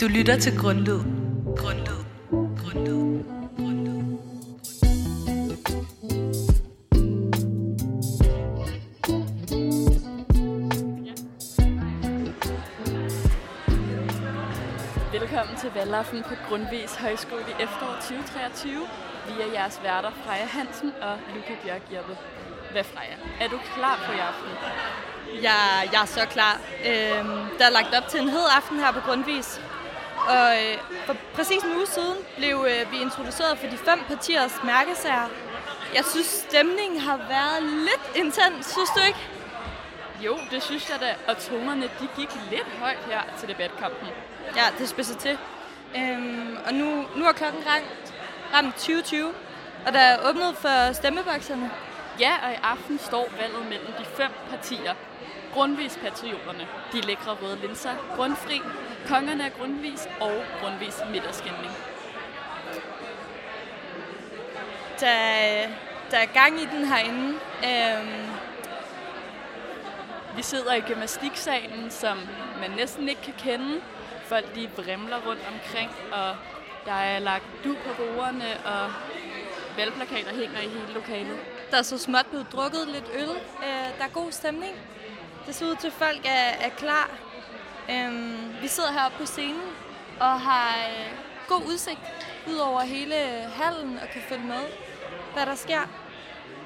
Du lytter til Grundlyd. Grundlyd. Grundlyd. Grundlyd. Velkommen til valgaften på Grundvis Højskole i efterår 2023. Vi er jeres værter Freja Hansen og Luca Bjørk Jeppe. Hvad Freja? Er du klar på i aften? Jeg, jeg er så klar. Øhm, der er lagt op til en hed aften her på Grundvis. Og øh, for præcis en uge siden blev øh, vi introduceret for de fem partiers mærkesager. Jeg synes, stemningen har været lidt intens, synes du ikke? Jo, det synes jeg da. Og tonerne, de gik lidt højt her til debatkampen. Ja, det spidser til. Øhm, og nu, nu er klokken ramt, ramt 2020, og der er åbnet for stemmebokserne. Ja, og i aften står valget mellem de fem partier. Grundvis Patrioterne, de lækre røde linser, Grundfri, Kongerne af Grundvis og Grundvis Middagsskændning. Der, der er gang i den herinde. Øhm, Vi sidder i gymnastiksalen, som man næsten ikke kan kende. Folk de vrimler rundt omkring, og der er lagt du på bordene, og valgplakater hænger i hele lokalet. Der er så småt blevet drukket lidt øl. Øh, der er god stemning. Det ser ud til, at folk er, er klar. Øhm, vi sidder heroppe på scenen og har øh, god udsigt ud over hele øh, hallen og kan følge med, hvad der sker.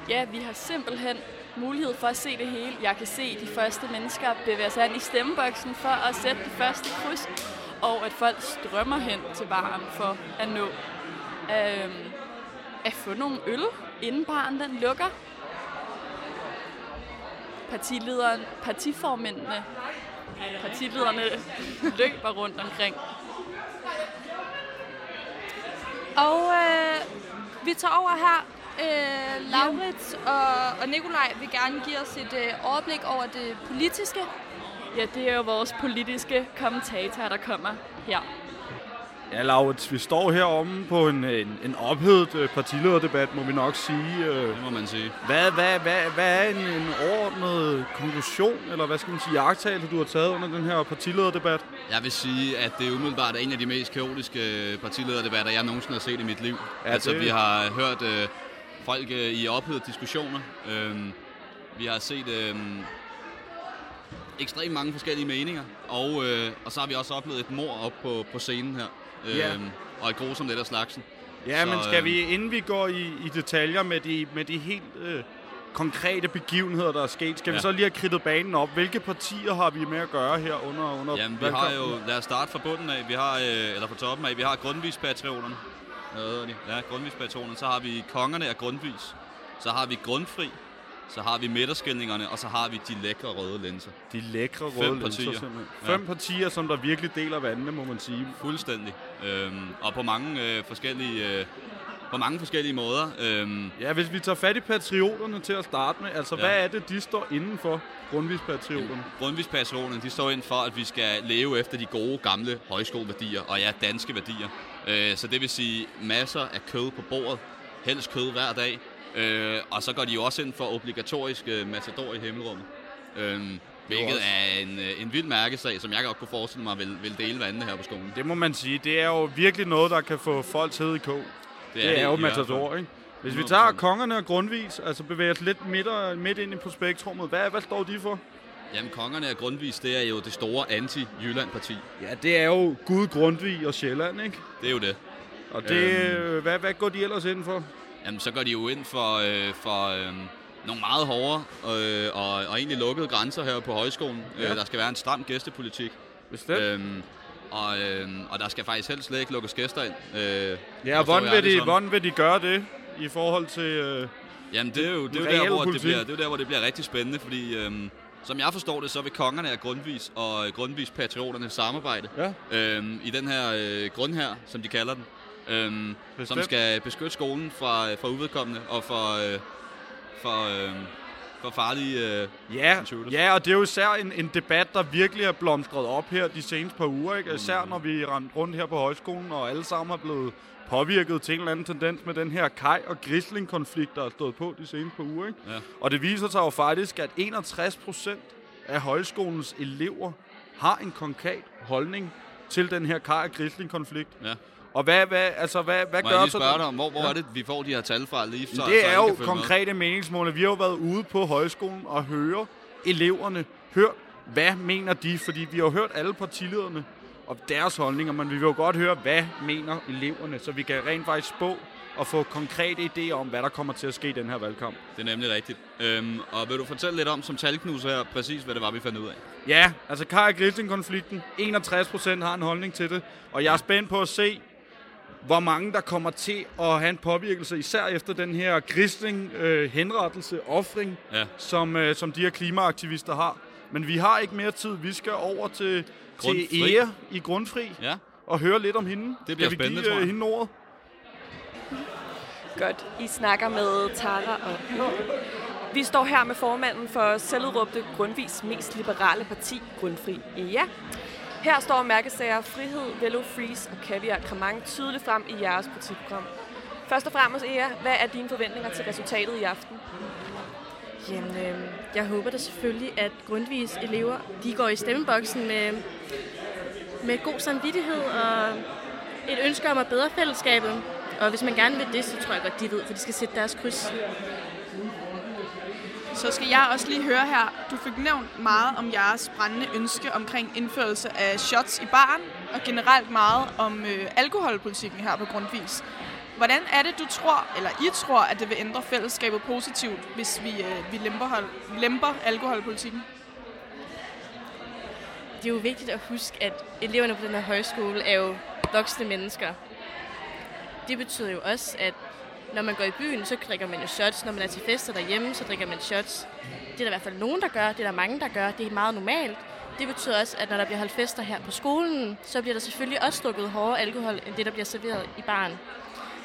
Ja, vi har simpelthen mulighed for at se det hele. Jeg kan se de første mennesker bevæge sig ind i stemmeboksen for at sætte det første kryds, og at folk strømmer hen til baren for at nå øhm, at få nogle øl, inden baren den lukker. Partilederen, partiformændene, partilederne løber rundt omkring. Og øh, vi tager over her. Øh, Laurits og, og Nikolaj vil gerne give os et øh, overblik over det politiske. Ja, det er jo vores politiske kommentator, der kommer her. Ja, Laurits, vi står heromme på en, en, en ophedet øh, partilederdebat, må vi nok sige. Øh, Det må man sige. Hvad, hvad, hvad, hvad er en, en overordnet konklusion, eller hvad skal man sige, jagttagelse, du har taget under den her partilederdebat? Jeg vil sige, at det er umiddelbart en af de mest kaotiske partilederdebatter, jeg nogensinde har set i mit liv. Ja, altså, det- vi har hørt øh, folk øh, i ophedede diskussioner. Øhm, vi har set øh, ekstremt mange forskellige meninger. Og, øh, og så har vi også oplevet et mor op på, på scenen her. Ja. Øhm, og et grusomt et af slagsen. Ja, Så, men skal øh, vi, inden vi går i, i detaljer med de, med de helt øh, konkrete begivenheder, der er sket, skal ja. vi så lige have kridtet banen op. Hvilke partier har vi med at gøre her under, under Jamen, vi har jo, lad os starte fra bunden af, vi har, øh, eller fra toppen af, vi har Grundvis-patrioterne. Ja, Grundvis-patrioterne. Så har vi Kongerne af Grundvis. Så har vi Grundfri. Så har vi midterskældningerne, og så har vi de lækre røde linser. De lækre røde Fem linser, partier. simpelthen. Ja. Fem partier, som der virkelig deler vandene, må man sige. Fuldstændig. Øhm, og på mange øh, forskellige... Øh, på mange forskellige måder. Øhm, Ja, hvis vi tager fat i patrioterne til at starte med, altså Ja. hvad er det, de står indenfor, grundvis-patrioterne? Grundvis-patrioterne, de står ind for, at vi skal leve efter de gode, gamle højskoleværdier, og ja, danske værdier. Øh, så det vil sige masser af kød på bordet, helst kød hver dag, øh, og så går de jo også ind for obligatorisk øh, matador i himmelrummet. Øh, hvilket også- er en, øh, en vild mærkesag, som jeg godt kunne forestille mig vil, vil dele vandene her på skolen. Det må man sige. Det er jo virkelig noget, der kan få folk til i kog. Det er, det er jo hvert fald. Matador, ikke? Hvis vi 100%. tager kongerne og grundvis, altså bevæger os lidt midt, og, midt ind på spektrummet, hvad, hvad står de for? Jamen, kongerne af Grundvis, det er jo det store anti-Jylland-parti. Ja, det er jo Gud, Grundtvig og Sjælland, ikke? Det er jo det. Og det, øhm. hvad, hvad går de ellers ind for? Jamen, så går de jo ind for, øh, for øh, nogle meget hårde øh, og, og egentlig lukkede grænser her på højskolen. Ja. Ja. Øh, der skal være en stram gæstepolitik. Bestemt. Øh, Øhm, og, øh, og der skal faktisk helst slet ikke lukkes gæster ind. Øh, ja, forstår hvordan vil, de, hvordan vil de gøre det i forhold til... Øh, Jamen, det er jo, det er jo der, hvor det bliver, det er der, hvor det bliver rigtig spændende, fordi øhm, som jeg forstår det, så vil kongerne af Grundvis og øh, Grundvis Patrioterne samarbejde ja, øhm, i den her øh, grundher, som de kalder den, øhm, som skal beskytte skolen fra, fra uvedkommende og for, øh, for, øh, for farlige... Øh, ja, Intuitive. ja, og det er jo især en, en debat, der virkelig er blomstret op her de seneste par uger. Ikke? Især Mm. når vi rendte rundt her på højskolen, og alle sammen er blevet påvirket til en eller anden tendens med den her Kai- og Grisling-konflikt, der er stået på de seneste par uger. Ikke? Ja. Og det viser sig jo faktisk, at 61 procent af højskolens elever har en konkret holdning til den her Kaj og Grisling-konflikt. Ja. Og hvad, hvad, altså, hvad, hvad Må gør jeg lige spørge dig om, hvor, hvor Ja. er det, vi får de her tal fra lige? Så, det er jo konkrete meningsmål. Vi har jo været ude på højskolen og høre eleverne, hørt, hvad mener de? Fordi vi har jo hørt alle partilederne og deres holdninger, men vi vil jo godt høre, hvad mener eleverne, så vi kan rent faktisk spå og få konkrete idéer om, hvad der kommer til at ske i den her valgkamp. Det er nemlig rigtigt. Øhm, og vil du fortælle lidt om, som talknus her, præcis hvad det var, vi fandt ud af? Ja, altså Kaj og Grisling-konflikten, 61 procent har en holdning til det, og jeg er spændt på at se, hvor mange der kommer til at have en påvirkelse, især efter den her Grisling-henrettelse, offring, Ja. som, øh, som de her klimaaktivister har. Men vi har ikke mere tid. Vi skal over til, Grundfri. til Ea i Grundfri Ja, og høre lidt om hende. Det bliver spændende, give tror øh, jeg. hende ordet? Godt. I snakker med Tara og. Vi står her med formanden for selvudråbte Grundvis mest liberale parti, Grundfri EA. Her står mærkesager Frihed, Velo Freeze og Kaviar Cremant tydeligt frem i jeres butikprogram. Først og fremmest, EA, hvad er dine forventninger til resultatet i aften? Jamen, øh, jeg håber da selvfølgelig, at Grundvis elever de går i stemmeboksen med, med god samvittighed og et ønske om at bedre fællesskabet. Og hvis man gerne vil det, så tror jeg godt, de ved, for de skal sætte deres kryds. Så skal jeg også lige høre her. Du fik nævnt meget om jeres brændende ønske omkring indførelse af shots i baren, og generelt meget om øh, alkoholpolitikken her på Grundvis. Hvordan er det, du tror, eller I tror, at det vil ændre fællesskabet positivt, hvis vi, øh, vi lemper, hold- lemper alkoholpolitikken? Det er jo vigtigt at huske, at eleverne på den her højskole er jo voksne mennesker. Det betyder jo også, at når man går i byen, så drikker man jo shots. Når man er til fester derhjemme, så drikker man shots. Det er der i hvert fald nogen, der gør. Det er der mange, der gør. Det er meget normalt. Det betyder også, at når der bliver holdt fester her på skolen, så bliver der selvfølgelig også drukket hårdere alkohol, end det, der bliver serveret i baren.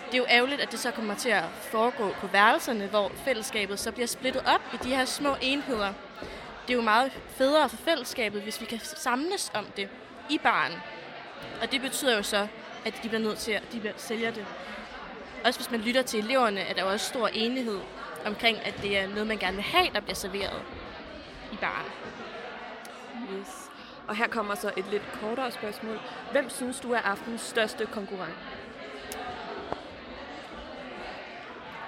Det er jo ærgerligt, at det så kommer til at foregå på værelserne, hvor fællesskabet så bliver splittet op i de her små enheder. Det er jo meget federe for fællesskabet, hvis vi kan samles om det i baren. Og det betyder jo så, at de bliver nødt til at de bliver, sælger det. Også hvis man lytter til eleverne, er der også stor enighed omkring, at det er noget, man gerne vil have, der bliver serveret i baren. Yes. Og her kommer så et lidt kortere spørgsmål. Hvem synes du er aftens største konkurrent?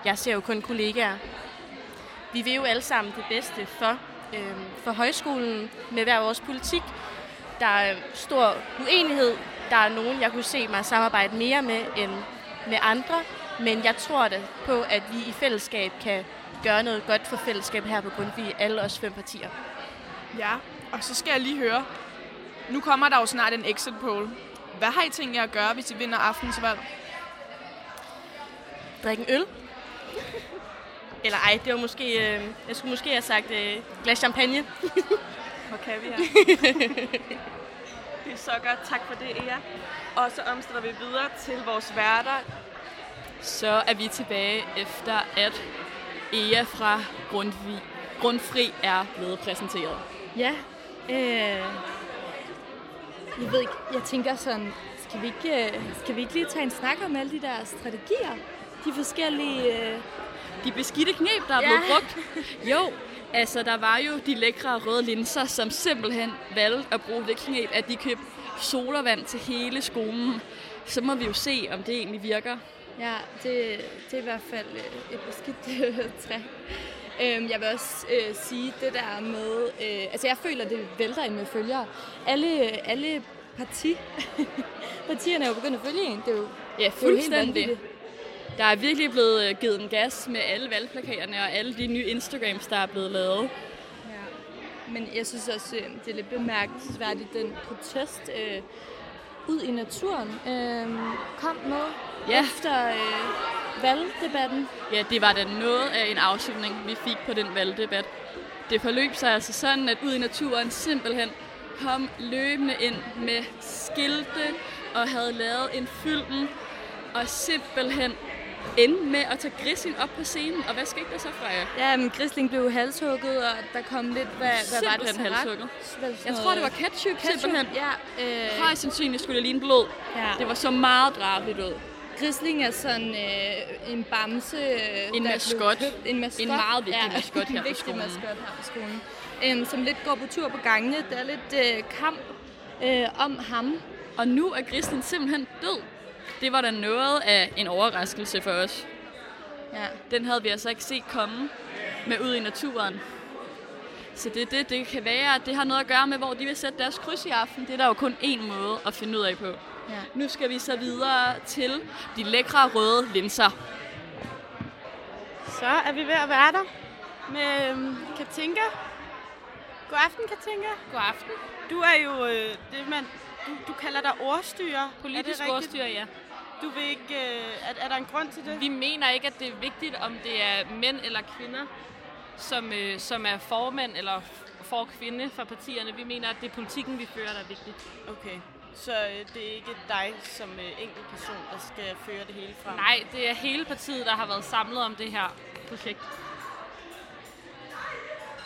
Jeg ser jo kun kollegaer. Vi vil jo alle sammen det bedste for, øh, for højskolen med hver vores politik. Der er stor uenighed. Der er nogen, jeg kunne se mig samarbejde mere med end med andre. Men jeg tror da på, at vi i fællesskab kan gøre noget godt for fællesskabet her på Grundtvig, alle os fem partier. Ja, og så skal jeg lige høre. Nu kommer der jo snart en exit poll. Hvad har I tænkt jer at gøre, hvis I vinder aftens valg? Drikke en øl. Eller ej, det var måske, øh, jeg skulle måske have sagt øh, glas champagne. Hvor kan vi her? det er så godt. Tak for det, Ea. Og så omstiller vi videre til vores værter. Så er vi tilbage efter, at Ea fra Grundtvig, Grundfri er blevet præsenteret. Ja, øh, jeg ved ikke, jeg tænker sådan, skal vi, ikke, øh, skal vi ikke lige tage en snak om alle de der strategier? De forskellige... Øh, De beskidte knep, der er Ja. blevet brugt. Jo, altså der var jo de lækre røde linser, som simpelthen valgte at bruge det knep, at de købte sodavand til hele skolen. Så må vi jo se, om det egentlig virker. Ja, det, det er i hvert fald øh, et beskidt øh, træ. Øhm, jeg vil også øh, sige det der med, øh, altså jeg føler, det vælter ind med følgere. Alle, alle parti, partierne er jo begyndt at følge en. Det er jo, Ja, det er jo fuldstændig. Der er virkelig blevet givet en gas med alle valgplakaterne og alle de nye Instagrams, der er blevet lavet. Ja. Men jeg synes også, det er lidt bemærkelsesværdigt, den protest øh, ud i naturen øh, kom med Ja. efter øh, valgdebatten. Ja, det var da noget af en afslutning, vi fik på den valgdebat. Det forløb sig altså sådan, at ud i naturen simpelthen kom løbende ind med skilte og havde lavet en film og simpelthen endte med at tage Grisling op på scenen. Og hvad skete der så, Freja? Ja, men Grisling blev halshugget, og der kom lidt, hvad, hvad var det? Simpelthen halshugget. Jeg tror, det var ketchup, ketchup. simpelthen. Ja, øh, Højst sandsynligt skulle det ligne blod. ja. Det var så meget drabeligt ud. Grisling er sådan øh, en bamse. Øh, En der maskot. En maskot. En meget vigtig maskot her en på vigtig skolen. maskot her på skolen. Øhm, som lidt går på tur på gangene. Der er lidt øh, kamp øh, om ham. Og nu er grisen simpelthen død. Det var da noget af en overraskelse for os. Ja. Den havde vi altså ikke set komme med ud i naturen. Så det, det, det kan være, at det har noget at gøre med, hvor de vil sætte deres kryds i aften. Det er der jo kun én måde at finde ud af på. Ja. Nu skal vi så videre til de lækre røde linser. Så er vi ved at være der med øhm, Katinka. God aften, Katinka. God aften. Du er jo øh, det, man, du, du kalder dig ordstyrer. er Politisk det rigtigt? ordstyr, ja. Du vil ikke, øh, er, er der en grund til det? Vi mener ikke, at det er vigtigt, om det er mænd eller kvinder, som, øh, som er formænd eller for kvinde for partierne. Vi mener, at det er politikken, vi fører, der er vigtigt. Okay, så øh, det er ikke dig som øh, enkelt person, der skal føre det hele frem? Nej, det er hele partiet, der har været samlet om det her projekt.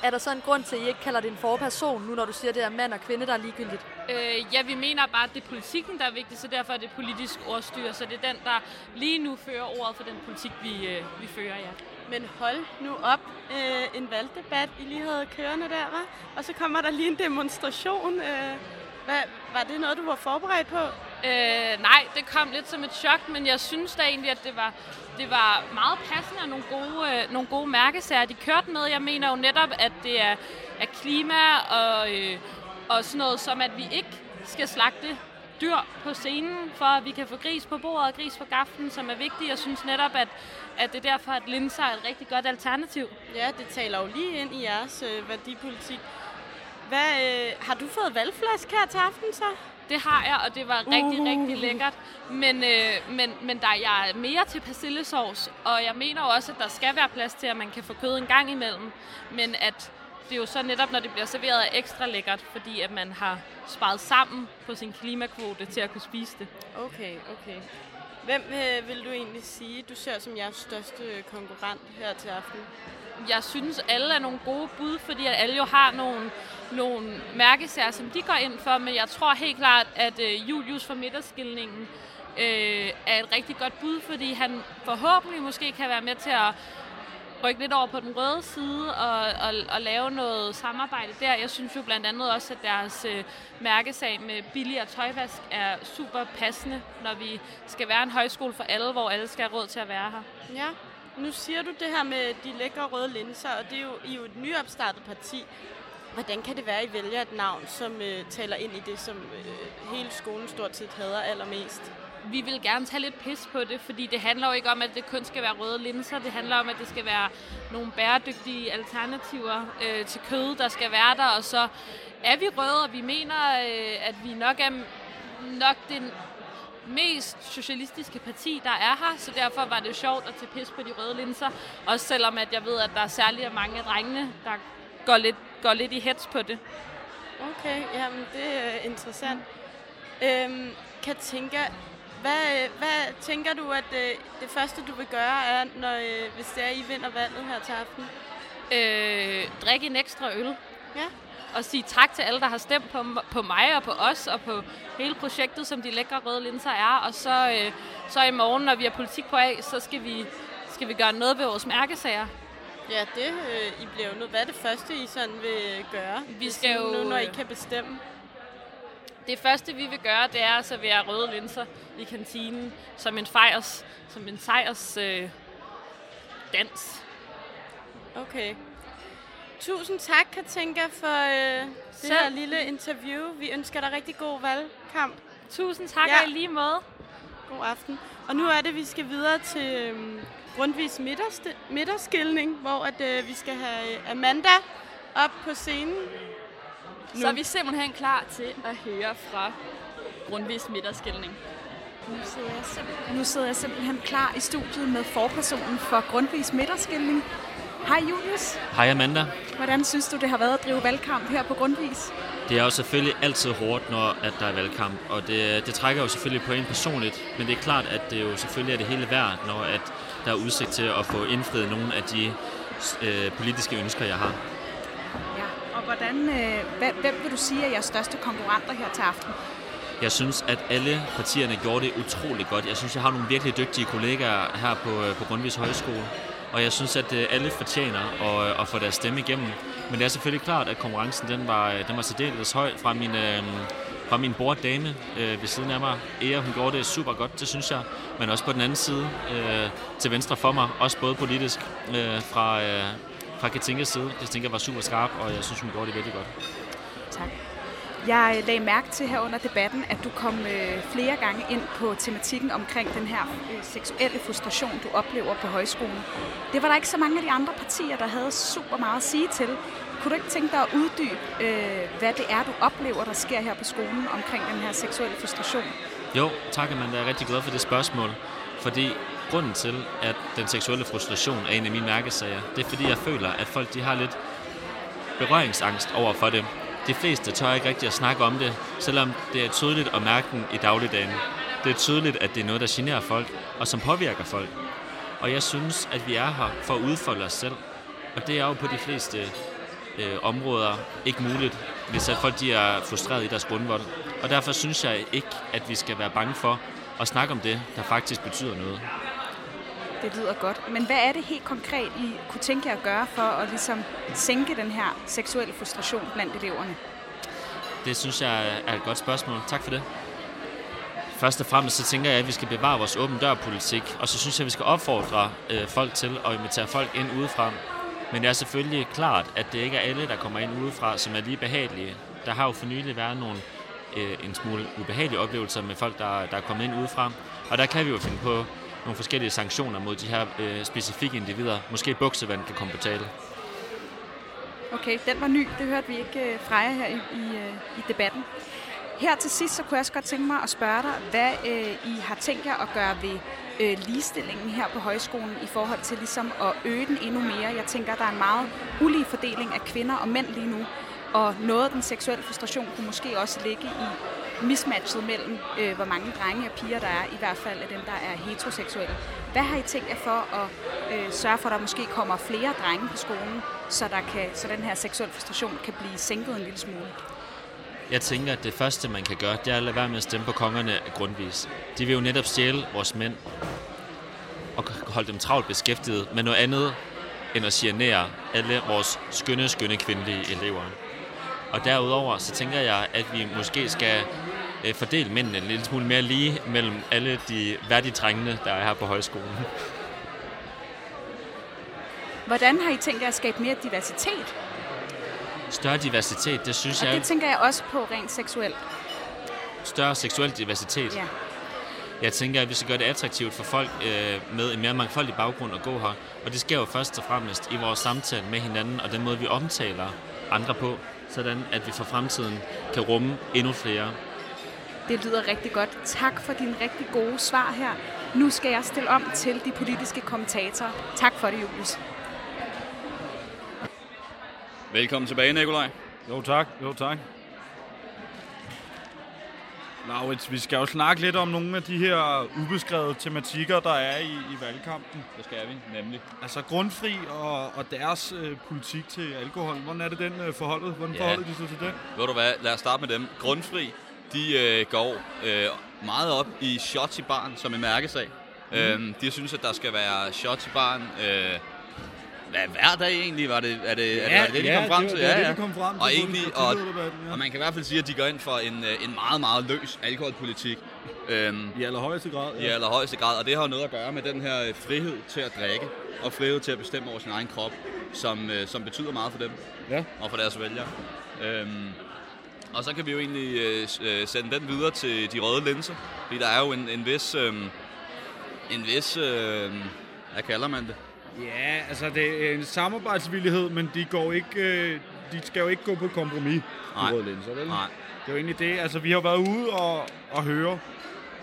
Er der så en grund til, at I ikke kalder det en forperson, nu når du siger, at det er mand og kvinde, der er ligegyldigt? Øh, ja, vi mener bare, at det er politikken, der er vigtigt, så derfor er det politisk ordstyr. Så det er den, der lige nu fører ordet for den politik, vi, øh, vi fører, ja. Men hold nu op, øh, en valgdebat, I lige havde kørende der, var, Og så kommer der lige en demonstration. Øh, hvad, var det noget, du var forberedt på? Øh, nej, det kom lidt som et chok, men jeg synes da egentlig, at det var, det var meget passende og nogle gode, øh, nogle gode mærkesager, de kørte med. Jeg mener jo netop, at det er, er klima og, øh, og sådan noget, som at vi ikke skal slagte dyr på scenen, for at vi kan få gris på bordet og gris på gaften, som er vigtigt. Jeg synes netop, at, at det er derfor, at linser er et rigtig godt alternativ. Ja, det taler jo lige ind i jeres øh, værdipolitik. Hvad, øh, har du fået valgflask her til aften så? Det har jeg, og det var rigtig, Uh. rigtig lækkert. Men, øh, men, men der, jeg er mere til persillesovs, og jeg mener også, at der skal være plads til, at man kan få kød en gang imellem. Men at det er jo så netop, når det bliver serveret, er ekstra lækkert, fordi at man har sparet sammen på sin klimakvote til at kunne spise det. Okay, okay. Hvem øh, vil du egentlig sige, du ser som jeres største øh, konkurrent her til aften? Jeg synes, alle er nogle gode bud, fordi at alle jo har nogle, nogle mærkesager, som de går ind for, men jeg tror helt klart, at øh, Julius fra midterskilningen øh, er et rigtig godt bud, fordi han forhåbentlig måske kan være med til at rykke lidt over på den røde side og, og, og lave noget samarbejde der. Jeg synes jo blandt andet også, at deres øh, mærkesag med billigere tøjvask er super passende, når vi skal være en højskole for alle, hvor alle skal have råd til at være her. Ja, nu siger du det her med de lækre røde linser, og det er jo, I er jo et nyopstartet parti. Hvordan kan det være, at I vælger et navn, som øh, taler ind i det, som øh, hele skolen stort set hader allermest? Vi vil gerne tage lidt pis på det, fordi det handler jo ikke om, at det kun skal være røde linser. Det handler om, at det skal være nogle bæredygtige alternativer øh, til kød, der skal være der. Og så er vi røde, og vi mener, øh, at vi nok er nok den mest socialistiske parti, der er her, så derfor var det sjovt at tage pis på de røde linser. Også selvom at jeg ved, at der er særligt mange af drengene, der går lidt, går lidt i hets på det. Okay, jamen det er interessant. Øhm, Katinka, hvad, hvad tænker du, at øh, det første, du vil gøre, er, når, øh, hvis det er, I vinder valget her til aften? Øh, drikke en ekstra øl. Ja. Og sige tak til alle, der har stemt på, på mig og på os og på hele projektet, som de lækre røde linser er. Og så, øh, så i morgen, når vi har politik på af, så skal vi, skal vi gøre noget ved vores mærkesager. Ja, det, øh, I bliver jo noget. Hvad er det første, I sådan vil gøre? Vi skal jo... Nu, når I kan bestemme. Det første, vi vil gøre, det er at servere røde linser i kantinen som en fejrs, som en sejrs øh, dans. Okay. Tusind tak, Katinka, for øh, det Selv. her lille interview. Vi ønsker dig rigtig god valgkamp. Tusind tak, Ja. og i lige måde. God aften. Og nu er det, vi skal videre til øhm, Grundtvigs midterskilning, hvor at, øh, vi skal have øh, Amanda op på scenen. Så er vi simpelthen klar til at høre fra Grundtvigs midterskilning. Nu sidder, jeg simpelthen, nu sidder jeg simpelthen klar i studiet med forpersonen for Grundtvigs midterskilning. Hej Julius. Hej Amanda. Hvordan synes du, det har været at drive valgkamp her på Grundtvigs? Det er jo selvfølgelig altid hårdt, når at der er valgkamp, og det, det trækker jo selvfølgelig på en personligt, men det er klart, at det jo selvfølgelig er det hele værd, når at der er udsigt til at få indfriet nogle af de øh, politiske ønsker, jeg har. Hvordan, øh, hvem, vil du sige er jeres største konkurrenter her til aften? Jeg synes, at alle partierne gjorde det utrolig godt. Jeg synes, jeg har nogle virkelig dygtige kollegaer her på, øh, på Grundtvigs Højskole. Og jeg synes, at øh, alle fortjener at, øh, at få deres stemme igennem. Men det er selvfølgelig klart, at konkurrencen den var, den var særdeles høj fra min, øh, fra min bror dame øh, ved siden af mig. Ea, hun gjorde det super godt, det synes jeg. Men også på den anden side, øh, til venstre for mig, også både politisk øh, fra, øh, fra Katinkas side. Katinka var super skarp, og jeg synes, hun gjorde det virkelig godt. Tak. Jeg øh, lagde mærke til her under debatten, at du kom øh, flere gange ind på tematikken omkring den her øh, seksuelle frustration, du oplever på højskolen. Det var der ikke så mange af de andre partier, der havde super meget at sige til. Kunne du ikke tænke dig at uddybe, øh, hvad det er, du oplever, der sker her på skolen omkring den her seksuelle frustration? Jo, tak, Amanda. Jeg er rigtig glad for det spørgsmål. Fordi grunden til, at den seksuelle frustration er en af mine mærkesager, det er fordi, jeg føler, at folk de har lidt berøringsangst over for det. De fleste tør ikke rigtig at snakke om det, selvom det er tydeligt at mærke den i dagligdagen. Det er tydeligt, at det er noget, der generer folk, og som påvirker folk. Og jeg synes, at vi er her for at udfolde os selv. Og det er jo på de fleste øh, områder ikke muligt, hvis at folk de er frustreret i deres grundvold. Og derfor synes jeg ikke, at vi skal være bange for at snakke om det, der faktisk betyder noget. Det lyder godt. Men hvad er det helt konkret, I kunne tænke jer at gøre for at ligesom sænke den her seksuelle frustration blandt eleverne? Det synes jeg er et godt spørgsmål. Tak for det. Først og fremmest så tænker jeg, at vi skal bevare vores åben dør-politik, og så synes jeg, at vi skal opfordre øh, folk til at invitere folk ind udefra. Men det er selvfølgelig klart, at det ikke er alle, der kommer ind udefra, som er lige behagelige. Der har jo for nylig været nogle øh, en smule ubehagelige oplevelser med folk, der, der er kommet ind udefra. Og der kan vi jo finde på nogle forskellige sanktioner mod de her øh, specifikke individer. Måske buksevand kan komme på tale. Okay, den var ny. Det hørte vi ikke øh, fra jer her i, i, øh, i debatten. Her til sidst, så kunne jeg også godt tænke mig at spørge dig, hvad øh, I har tænkt jer at gøre ved øh, ligestillingen her på højskolen i forhold til ligesom at øge den endnu mere. Jeg tænker, der er en meget ulige fordeling af kvinder og mænd lige nu, og noget af den seksuelle frustration kunne måske også ligge i mismatchet mellem, øh, hvor mange drenge og piger der er, i hvert fald af dem, der er heteroseksuelle. Hvad har I tænkt jer for at øh, sørge for, at der måske kommer flere drenge på skolen, så, der kan, så den her seksuelle frustration kan blive sænket en lille smule? Jeg tænker, at det første, man kan gøre, det er at lade være med at stemme på kongerne grundvis. De vil jo netop stjæle vores mænd og holde dem travlt beskæftiget med noget andet end at genere alle vores skønne, skønne kvindelige elever. Og derudover så tænker jeg, at vi måske skal øh, fordele mændene en lille smule mere lige mellem alle de værdige trængende, der er her på højskolen. Hvordan har I tænkt jer at skabe mere diversitet? Større diversitet, det synes Og jeg... det tænker jeg også på rent seksuelt. Større seksuel diversitet. Ja. Jeg tænker, at vi skal gøre det attraktivt for folk øh, med en mere mangfoldig baggrund at gå her. Og det sker jo først og fremmest i vores samtale med hinanden, og den måde, vi omtaler andre på, sådan at vi for fremtiden kan rumme endnu flere. Det lyder rigtig godt. Tak for din rigtig gode svar her. Nu skal jeg stille om til de politiske kommentatorer. Tak for det, Julius. Velkommen tilbage, Nikolaj. Jo tak, jo tak. Laurits, vi skal jo snakke lidt om nogle af de her ubeskrevede tematikker, der er i, i valgkampen. Det skal vi, nemlig. Altså grundfri og, og deres øh, politik til alkohol. Hvordan er det den øh, forholdet? Hvordan Ja. forholder de sig til det? Ved du hvad, lad os starte med dem. Grundfri, de øh, går øh, meget op i shots i barn som en mærkesag. Mm. Øhm, de synes, at der skal være shots i barn. Øh, hvad, hver dag egentlig? Var det, er det, er det, Ja, er det, det, de ja, kom frem det til? det var det, de kom frem til Og, egentlig, og, ja. og man kan i hvert fald sige, at de går ind for en, øh, en meget, meget løs alkoholpolitik. Øhm, I allerhøjeste grad, I ja. allerhøjeste grad, og det har noget at gøre med den her øh, frihed til at drikke, og frihed til at bestemme over sin egen krop, som, øh, som betyder meget for dem Ja. og for deres vælgere. Øhm, og så kan vi jo egentlig øh, sende den videre til de røde linser, fordi der er jo en, en vis, øh, en vis, øh, hvad kalder man det? Ja, altså det er en samarbejdsvillighed, men de, går ikke, øh, de skal jo ikke gå på kompromis, Nej. de røde linser, vel? Nej. Det er jo egentlig det. Altså, vi har været ude og, og høre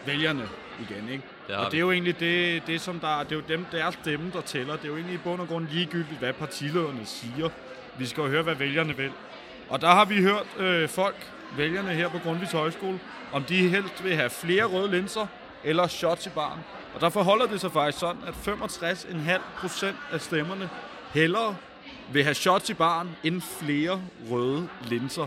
vælgerne igen, ikke? Det og det er jo egentlig det, det som der, det er jo dem, deres stemme, der tæller. Det er jo egentlig i bund og grund ligegyldigt, hvad partilederne siger. Vi skal jo høre, hvad vælgerne vil. Og der har vi hørt øh, folk, vælgerne her på Grundtvigs Højskole, om de helst vil have flere røde linser eller shots i baren. Og der forholder det sig faktisk sådan, at 65,5 procent af stemmerne hellere vil have shots i baren end flere røde linser.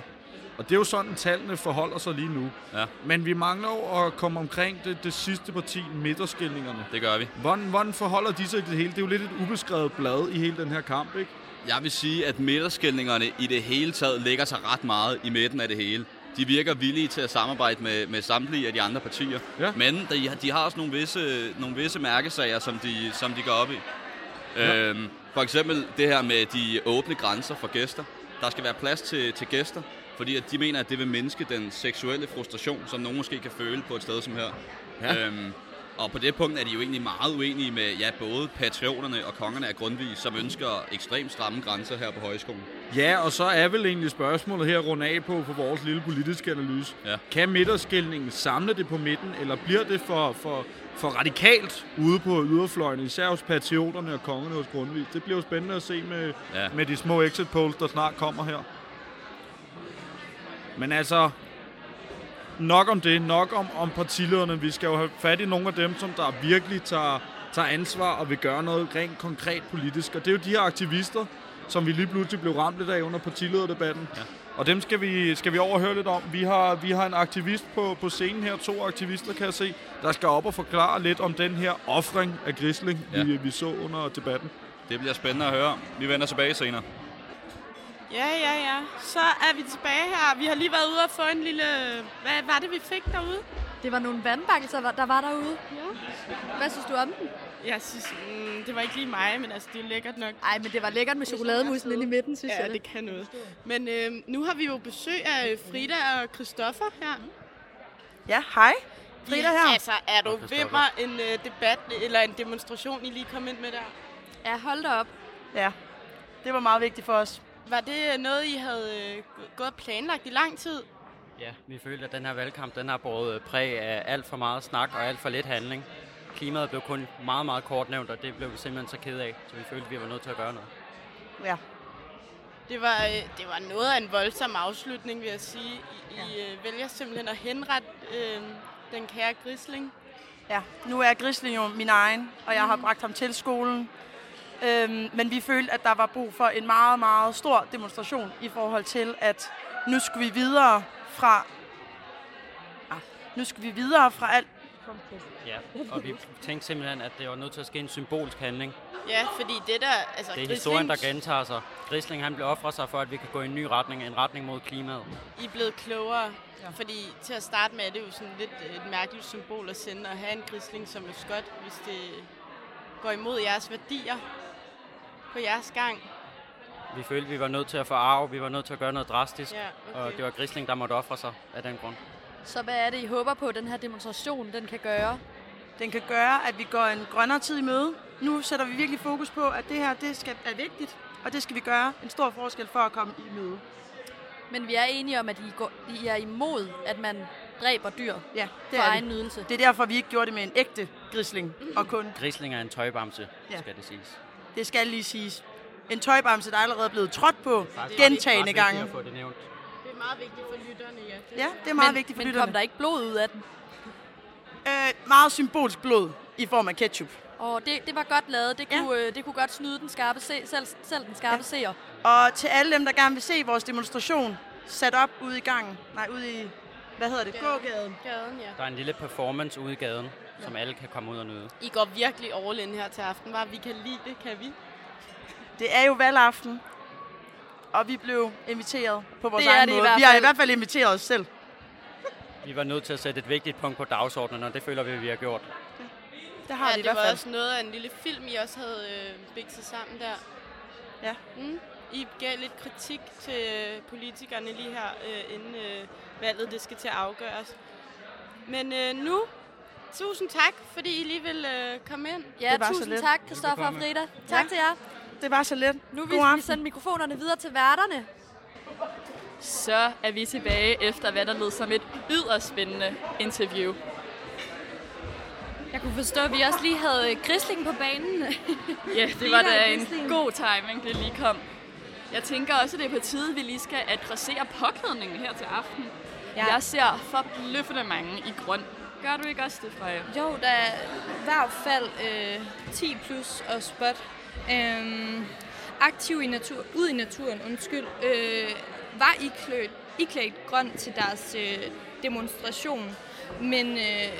Og det er jo sådan, tallene forholder sig lige nu. Ja. Men vi mangler jo at komme omkring det, det sidste parti, midterskillingerne. Det gør vi. Hvordan, hvordan forholder de sig til det hele? Det er jo lidt et ubeskrevet blad i hele den her kamp, ikke? Jeg vil sige, at midterskældningerne i det hele taget lægger sig ret meget i midten af det hele. De virker villige til at samarbejde med, med samtlige af de andre partier. Ja. Men de, de har også nogle visse, nogle visse mærkesager, som de, som de går op i. Ja. Øhm, for eksempel det her med de åbne grænser for gæster. Der skal være plads til, til gæster, fordi at de mener, at det vil mindske den seksuelle frustration, som nogen måske kan føle på et sted som her. Ja. Øhm, og på det punkt er de jo egentlig meget uenige med ja, både patrioterne og kongerne af Grundtvig, som ønsker ekstremt stramme grænser her på højskolen. Ja, og så er vel egentlig spørgsmålet her rundt af på for vores lille politiske analyse. Ja. Kan midterskældningen samle det på midten, eller bliver det for, for, for radikalt ude på yderfløjen, især hos patrioterne og kongerne hos Grundtvig? Det bliver jo spændende at se med, Ja. med de små exit polls, der snart kommer her. Men altså, nok om det, nok om, om partilederne. Vi skal jo have fat i nogle af dem, som der virkelig tager, tager ansvar og vil gøre noget rent konkret politisk. Og det er jo de her aktivister, som vi lige pludselig blev ramt lidt af under partilederdebatten. Ja. Og dem skal vi, skal vi overhøre lidt om. Vi har, vi har en aktivist på, på scenen her, to aktivister kan jeg se, der skal op og forklare lidt om den her offring af grisling, Ja. vi, vi så under debatten. Det bliver spændende at høre. Vi vender tilbage senere. Ja, ja, ja. Så er vi tilbage her. Vi har lige været ude og få en lille... Hvad var det, vi fik derude? Det var nogle vandbakkelser, der var derude. Ja. Hvad synes du om den? Jeg synes, mm, det var ikke lige mig, men altså, det er lækkert nok. Ej, men det var lækkert med chokolademusen inde i midten, synes ja, jeg. det kan noget. Men øh, nu har vi jo besøg af Frida og Christoffer her. Ja, hej. Frida her. Altså, er du ved mig en øh, debat eller en demonstration, I lige kom ind med der? Ja, hold da op. Ja, det var meget vigtigt for os. Var det noget, I havde øh, gået planlagt i lang tid? Ja, vi følte, at den her valgkamp den har båret præg af alt for meget snak og alt for lidt handling. Klimaet blev kun meget, meget kort nævnt, og det blev vi simpelthen så ked af, så vi følte, at vi var nødt til at gøre noget. Ja. Det var, øh, det var noget af en voldsom afslutning, vil jeg sige. I, ja. I øh, vælger simpelthen at henrette øh, den kære grisling. Ja, nu er Grisling jo min egen, og jeg har bragt ham til skolen. Øhm, men vi følte, at der var brug for en meget, meget stor demonstration i forhold til, at nu skulle vi videre fra... Ah, nu skal vi videre fra alt... Ja, og vi tænkte simpelthen, at det var nødt til at ske en symbolsk handling. Ja, fordi det der... Altså, Det er historien, der gentager sig. Grisling han blev offret sig for, at vi kan gå i en ny retning, en retning mod klimaet. I er blevet klogere. Ja. Fordi til at starte med er det jo sådan lidt øh, et mærkeligt symbol at sende at have en grisling som er skot, hvis det går imod jeres værdier på jeres gang. Vi følte, at vi var nødt til at få arv, vi var nødt til at gøre noget drastisk, Ja, okay. og det var Grisling, der måtte ofre sig af den grund. Så hvad er det, I håber på, at den her demonstration den kan gøre? Den kan gøre, at vi går en grønnere tid i møde. Nu sætter vi virkelig fokus på, at det her det skal, er vigtigt, og det skal vi gøre en stor forskel for at komme i møde. Men vi er enige om, at I, går, I er imod, at man dræber dyr ja, for er egen nydelse. Det er derfor, vi ikke gjorde det med en ægte grisling, og kun Grisling er en tøjbamse, Ja. skal det siges. Det skal lige siges. En tøjbamse, der er allerede blevet trådt på gentagende gange. det nævnt. Det er meget vigtigt for lytterne, ja. Ja, det er meget men, vigtigt for Men lytterne. kom der ikke blod ud af den? Øh, meget symbolsk blod i form af ketchup. Og det, det var godt lavet. Det kunne, øh, det kunne godt snyde den skarpe se, selv, selv den skarpe ja. seer. Og til alle dem, der gerne vil se vores demonstration, sat op ude i gangen. Nej, ude i, hvad hedder det? Gågaden. Gaden, ja. Der er en lille performance ude i gaden, som alle kan komme ud og nyde. I går virkelig all in her til aften, var Vi kan lide det, kan vi? Det er jo valgaften, og vi blev inviteret på vores Det egen det måde. Vi har i hvert fald inviteret os selv. Vi var nødt til at sætte et vigtigt punkt på dagsordenen, og det føler vi, vi har gjort. Det har ja, vi i det hvert var fald. også noget af en lille film, I også havde øh, bikset sammen der. Ja. Mm. I gav lidt kritik til øh, politikerne lige her, øh, inden øh, valget det skal til at afgøres. Men øh, nu, tusind tak, fordi I lige vil øh, komme ind. Ja, tusind tak, Christoffer og Frida. Tak Ja. til jer. Det var så let. Nu vil vi sende mikrofonerne videre til værterne. Så er vi tilbage efter, hvad der lød som et yderst spændende interview. Jeg kunne forstå, at vi også lige havde Grisling på banen. Ja, det var da en god timing, det lige kom. Jeg tænker også, at det er på tide, at vi lige skal adressere påklædningen her til aften. Ja. Jeg ser forbløffende mange i grøn. Gør du ikke også det, Freja? Jo, der er i hvert fald øh, 10 plus og spot. Øhm, aktiv i natur, ud i naturen, undskyld, øh, var iklædt, iklædt grøn til deres øh, demonstration. Men, øh,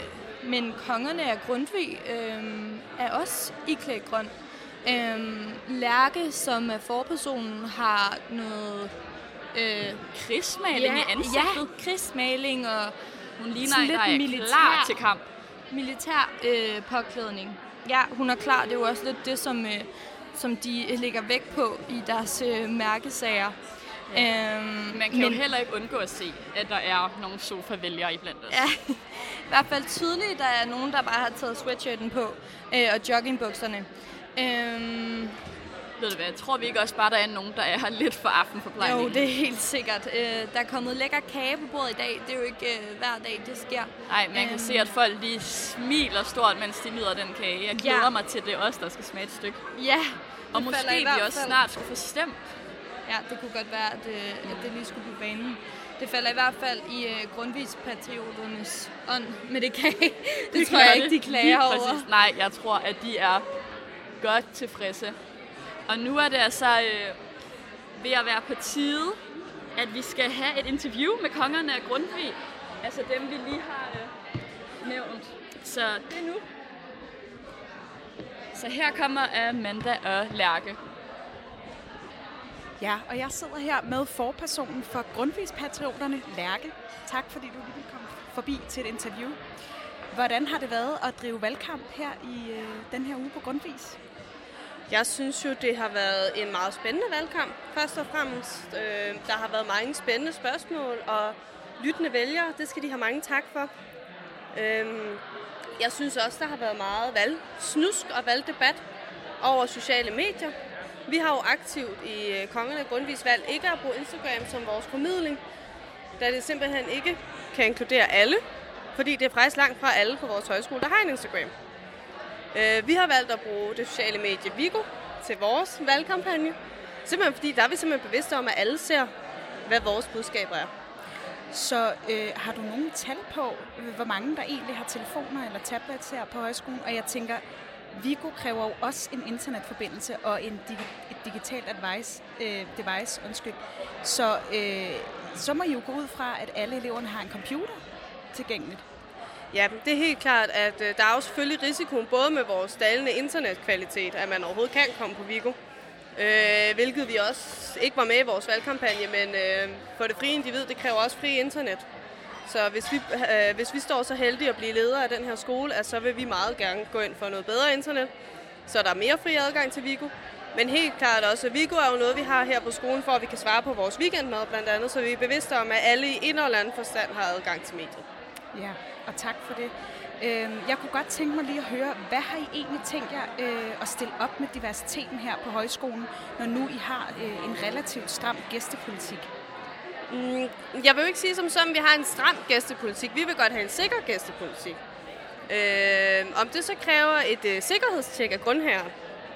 men kongerne af Grundtvig øh, er også iklædt grøn. Øh, Lærke, som er forpersonen, har noget Øh, Krigsmaling ja, i ansigtet? Ja, krigsmaling og Hun ligner sådan en, der lidt er militær, klar til kamp. Militær øh, påklædning. Ja, hun er klar. Det er jo også lidt det, som, øh, som de lægger vægt på i deres øh, mærkesager. Ja. Øhm, Man kan men... jo heller ikke undgå at se, at der er nogle sofa-vælgere iblandt os. Ja, i hvert fald tydeligt, der er nogen, der bare har taget sweatshirten på øh, og joggingbukserne. Øhm, Ved du hvad, tror vi ikke også bare, der er nogen, der er her lidt for aftenforplejning? jo, det er helt sikkert. Øh, der er kommet lækker kage på bordet i dag. Det er jo ikke øh, hver dag, det sker. Nej, man kan Øhm, se, at folk lige smiler stort, mens de nyder den kage. Jeg glæder Ja. mig til, det er os, der skal smage et stykke. Ja, Og måske vi også snart skulle få stemt. Ja, det kunne godt være, at, øh, at det lige skulle på banen. Det falder i hvert fald i øh, grundvis patrioternes ånd med det kage. Det, det tror jeg ikke, de klager over. Præcis. Nej, jeg tror, at de er godt tilfredse. Og nu er det altså øh, ved at være på tide, at vi skal have et interview med kongerne af Grundtvig. Altså dem, vi lige har øh, nævnt. Så det er nu. Så her kommer Amanda og Lærke. Ja, og jeg sidder her med forpersonen for Grundtvigspatrioterne, Lærke. Tak fordi du lige kom forbi til et interview. Hvordan har det været at drive valgkamp her i øh, den her uge på Grundtvigs? Jeg synes jo, det har været en meget spændende valgkamp, først og fremmest. Øh, der har været mange spændende spørgsmål, og lyttende vælgere, det skal de have mange tak for. Øh, jeg synes også, der har været meget valgsnusk og valgdebat over sociale medier. Vi har jo aktivt i øh, Kongerne af Grundvis valgt ikke at bruge Instagram som vores formidling, da det simpelthen ikke kan inkludere alle, fordi det er faktisk langt fra alle på vores højskole, der har en Instagram. Øh, vi har valgt at bruge det sociale medie Vigo til vores valgkampagne. Simpelthen fordi, der er vi simpelthen bevidste om, at alle ser, hvad vores budskaber er. Så øh, har du nogen tal på, øh, hvor mange der egentlig har telefoner eller tablets her på højskolen? Og jeg tænker, Vigo kræver jo også en internetforbindelse og en dig- et digitalt advice, øh, device. Undskyld. Så, øh, så må I jo gå ud fra, at alle eleverne har en computer tilgængeligt. Ja, det er helt klart, at øh, der er jo selvfølgelig risikoen både med vores dalende internetkvalitet, at man overhovedet kan komme på Vigo. Øh, hvilket vi også ikke var med i vores valgkampagne, men øh, for det frie individ, det kræver også fri internet. Så hvis vi, øh, hvis vi står så heldige at blive ledere af den her skole, at så vil vi meget gerne gå ind for noget bedre internet, så der er mere fri adgang til Vigo. Men helt klart også, at Vigo er jo noget, vi har her på skolen, for at vi kan svare på vores weekendmad blandt andet, så vi er bevidste om, at alle i en eller anden forstand har adgang til mediet. Ja, og tak for det. Øhm, jeg kunne godt tænke mig lige at høre, hvad har I egentlig tænkt jer øh, at stille op med diversiteten her på højskolen, når nu I har øh, en relativt stram gæstepolitik? Mm, jeg vil jo ikke sige som sådan, at vi har en stram gæstepolitik. Vi vil godt have en sikker gæstepolitik. Øhm, om det så kræver et øh, sikkerhedstjek af grundherren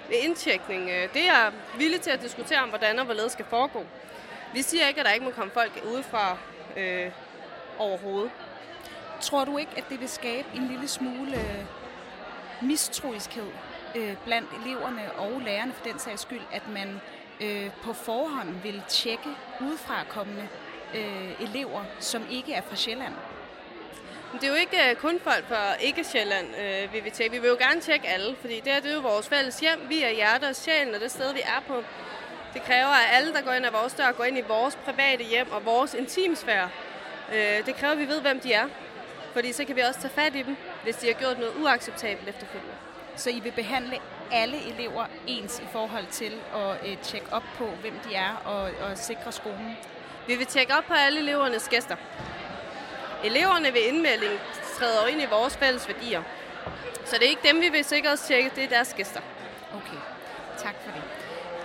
ved indtjekning, det er jeg villig til at diskutere om, hvordan og hvorledes skal foregå. Vi siger ikke, at der ikke må komme folk udefra øh, overhovedet. Tror du ikke, at det vil skabe en lille smule øh, mistroiskhed øh, blandt eleverne og lærerne for den sags skyld, at man øh, på forhånd vil tjekke udefra kommende øh, elever, som ikke er fra Sjælland? Men det er jo ikke øh, kun folk fra ikke-Sjælland, øh, vi vil tjekke. Vi vil jo gerne tjekke alle, fordi det her det er jo vores fælles hjem. Vi er hjertet og sjælen, og det sted, vi er på. Det kræver, at alle, der går ind ad vores dør, går ind i vores private hjem og vores intimsfære. Øh, det kræver, at vi ved, hvem de er. Fordi så kan vi også tage fat i dem, hvis de har gjort noget uacceptabelt efterfølgende. Så I vil behandle alle elever ens i forhold til at øh, tjekke op på, hvem de er og, og sikre skolen? Vi vil tjekke op på alle elevernes gæster. Eleverne ved indmelding træder jo ind i vores fælles værdier. Så det er ikke dem, vi vil sikkerhedstjekke, det er deres gæster. Okay, tak for det.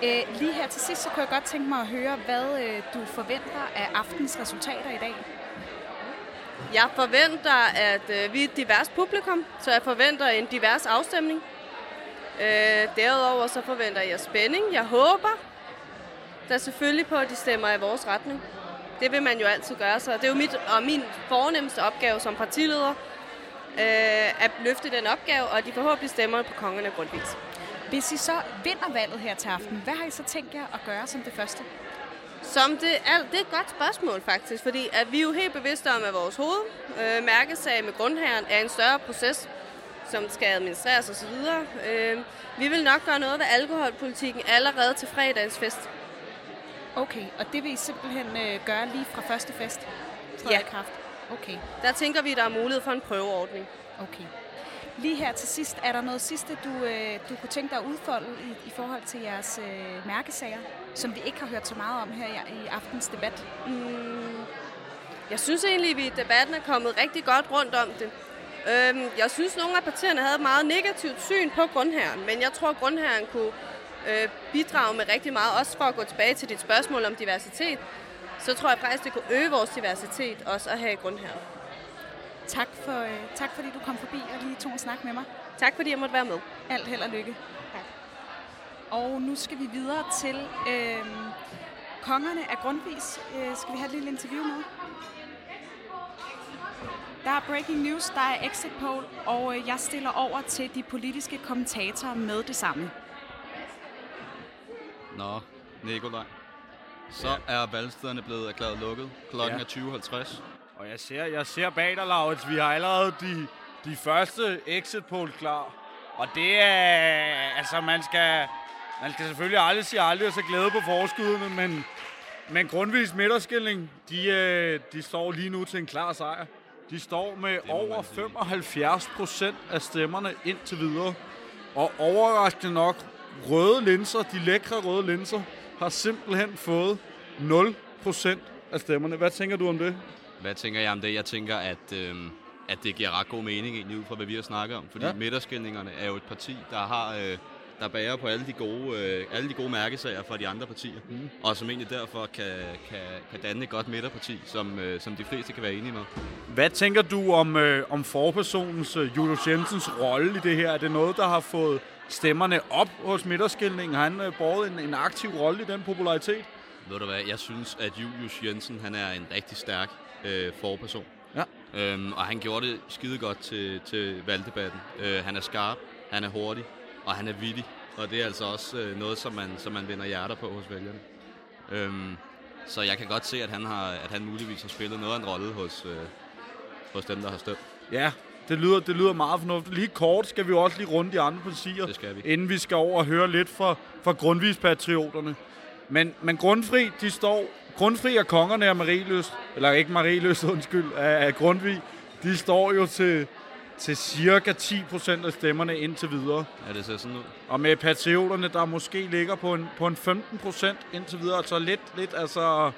Øh, lige her til sidst, så kunne jeg godt tænke mig at høre, hvad øh, du forventer af aftens resultater i dag. Jeg forventer, at øh, vi er et divers publikum, så jeg forventer en divers afstemning. Øh, derudover så forventer jeg spænding. Jeg håber der selvfølgelig på, at de stemmer i vores retning. Det vil man jo altid gøre, så det er jo mit og min fornemmeste opgave som partileder øh, at løfte den opgave, og at de forhåbentlig stemmer på kongerne grundvis. Hvis I så vinder valget her til aften, hvad har I så tænkt jer at gøre som det første? Som det, er, det er et godt spørgsmål faktisk, fordi at vi er jo helt bevidste om, at vores hovedmærkesag øh, med grundherren er en større proces, som skal administreres osv. Øh, vi vil nok gøre noget ved alkoholpolitikken allerede til fredagens fest. Okay, og det vil I simpelthen øh, gøre lige fra første fest? Ja. kraft. Okay. Der tænker vi, der er mulighed for en prøveordning. Okay. Lige her til sidst, er der noget sidste, du, øh, du kunne tænke dig at udfolde i, i forhold til jeres øh, mærkesager, som vi ikke har hørt så meget om her i, i aftens debat? Mm, jeg synes egentlig, at vi i debatten er kommet rigtig godt rundt om det. Øhm, jeg synes, nogle af partierne havde et meget negativt syn på grundherren, men jeg tror, at grundherren kunne øh, bidrage med rigtig meget, også for at gå tilbage til dit spørgsmål om diversitet. Så tror jeg faktisk, det kunne øge vores diversitet også at have grundherren. Tak, for, øh, tak fordi du kom forbi og lige tog en snak med mig. Tak fordi jeg måtte være med. Alt held og lykke. Tak. Og nu skal vi videre til øh, kongerne af Grundvis. Øh, skal vi have et lille interview med? Der er breaking news, der er exit poll, og øh, jeg stiller over til de politiske kommentatorer med det samme. Nå, Nikolaj. Så er valgstederne blevet erklæret lukket. Klokken Ja. er 20.50. Og jeg ser, jeg ser bag dig, Laurits. Vi har allerede de, de første exit poll klar. Og det er... Altså, man skal, man skal selvfølgelig aldrig sige aldrig og så glæde på forskuddene, men, men grundvis midterskilling, de, øh, de står lige nu til en klar sejr. De står med over 75 procent af stemmerne indtil videre. Og overraskende nok, røde linser, de lækre røde linser, har simpelthen fået 0 procent af stemmerne. Hvad tænker du om det? Hvad tænker jeg om det? Jeg tænker, at, øh, at det giver ret god mening egentlig ud fra, hvad vi har snakket om. Fordi Ja. midterskilningerne er jo et parti, der har... Øh, der bærer på alle de gode, øh, alle de gode mærkesager fra de andre partier. Mm. Og som egentlig derfor kan, kan, kan danne et godt midterparti, som, øh, som de fleste kan være enige med. Hvad tænker du om, øh, om forpersonens øh, Julius Jensens rolle i det her? Er det noget, der har fået stemmerne op hos midterskilningen? Har han øh, båret en, en aktiv rolle i den popularitet? Ved du hvad, jeg synes, at Julius Jensen, han er en rigtig stærk øh, forperson. Ja. Øhm, og han gjorde det skide godt til, til valgdebatten. Øh, han er skarp, han er hurtig, og han er vittig. Og det er altså også øh, noget, som man, som man vinder hjerter på hos vælgerne. Øhm, så jeg kan godt se, at han, har, at han muligvis har spillet noget af en rolle hos, øh, hos dem, der har stemt. Ja, det lyder, det lyder meget fornuftigt. Lige kort skal vi jo også lige runde de andre partier, Det skal vi. inden vi skal over og høre lidt fra, fra grundvispatrioterne. Men, men Grundfri, de står... Grundfri og kongerne af Marieløst, eller ikke Marieløst, undskyld, af, af Grundtvig, de står jo til, til cirka 10 procent af stemmerne indtil videre. Ja, det ser sådan ud. Og med patrioterne, der måske ligger på en, på en 15 procent indtil videre, altså lidt, lidt, altså,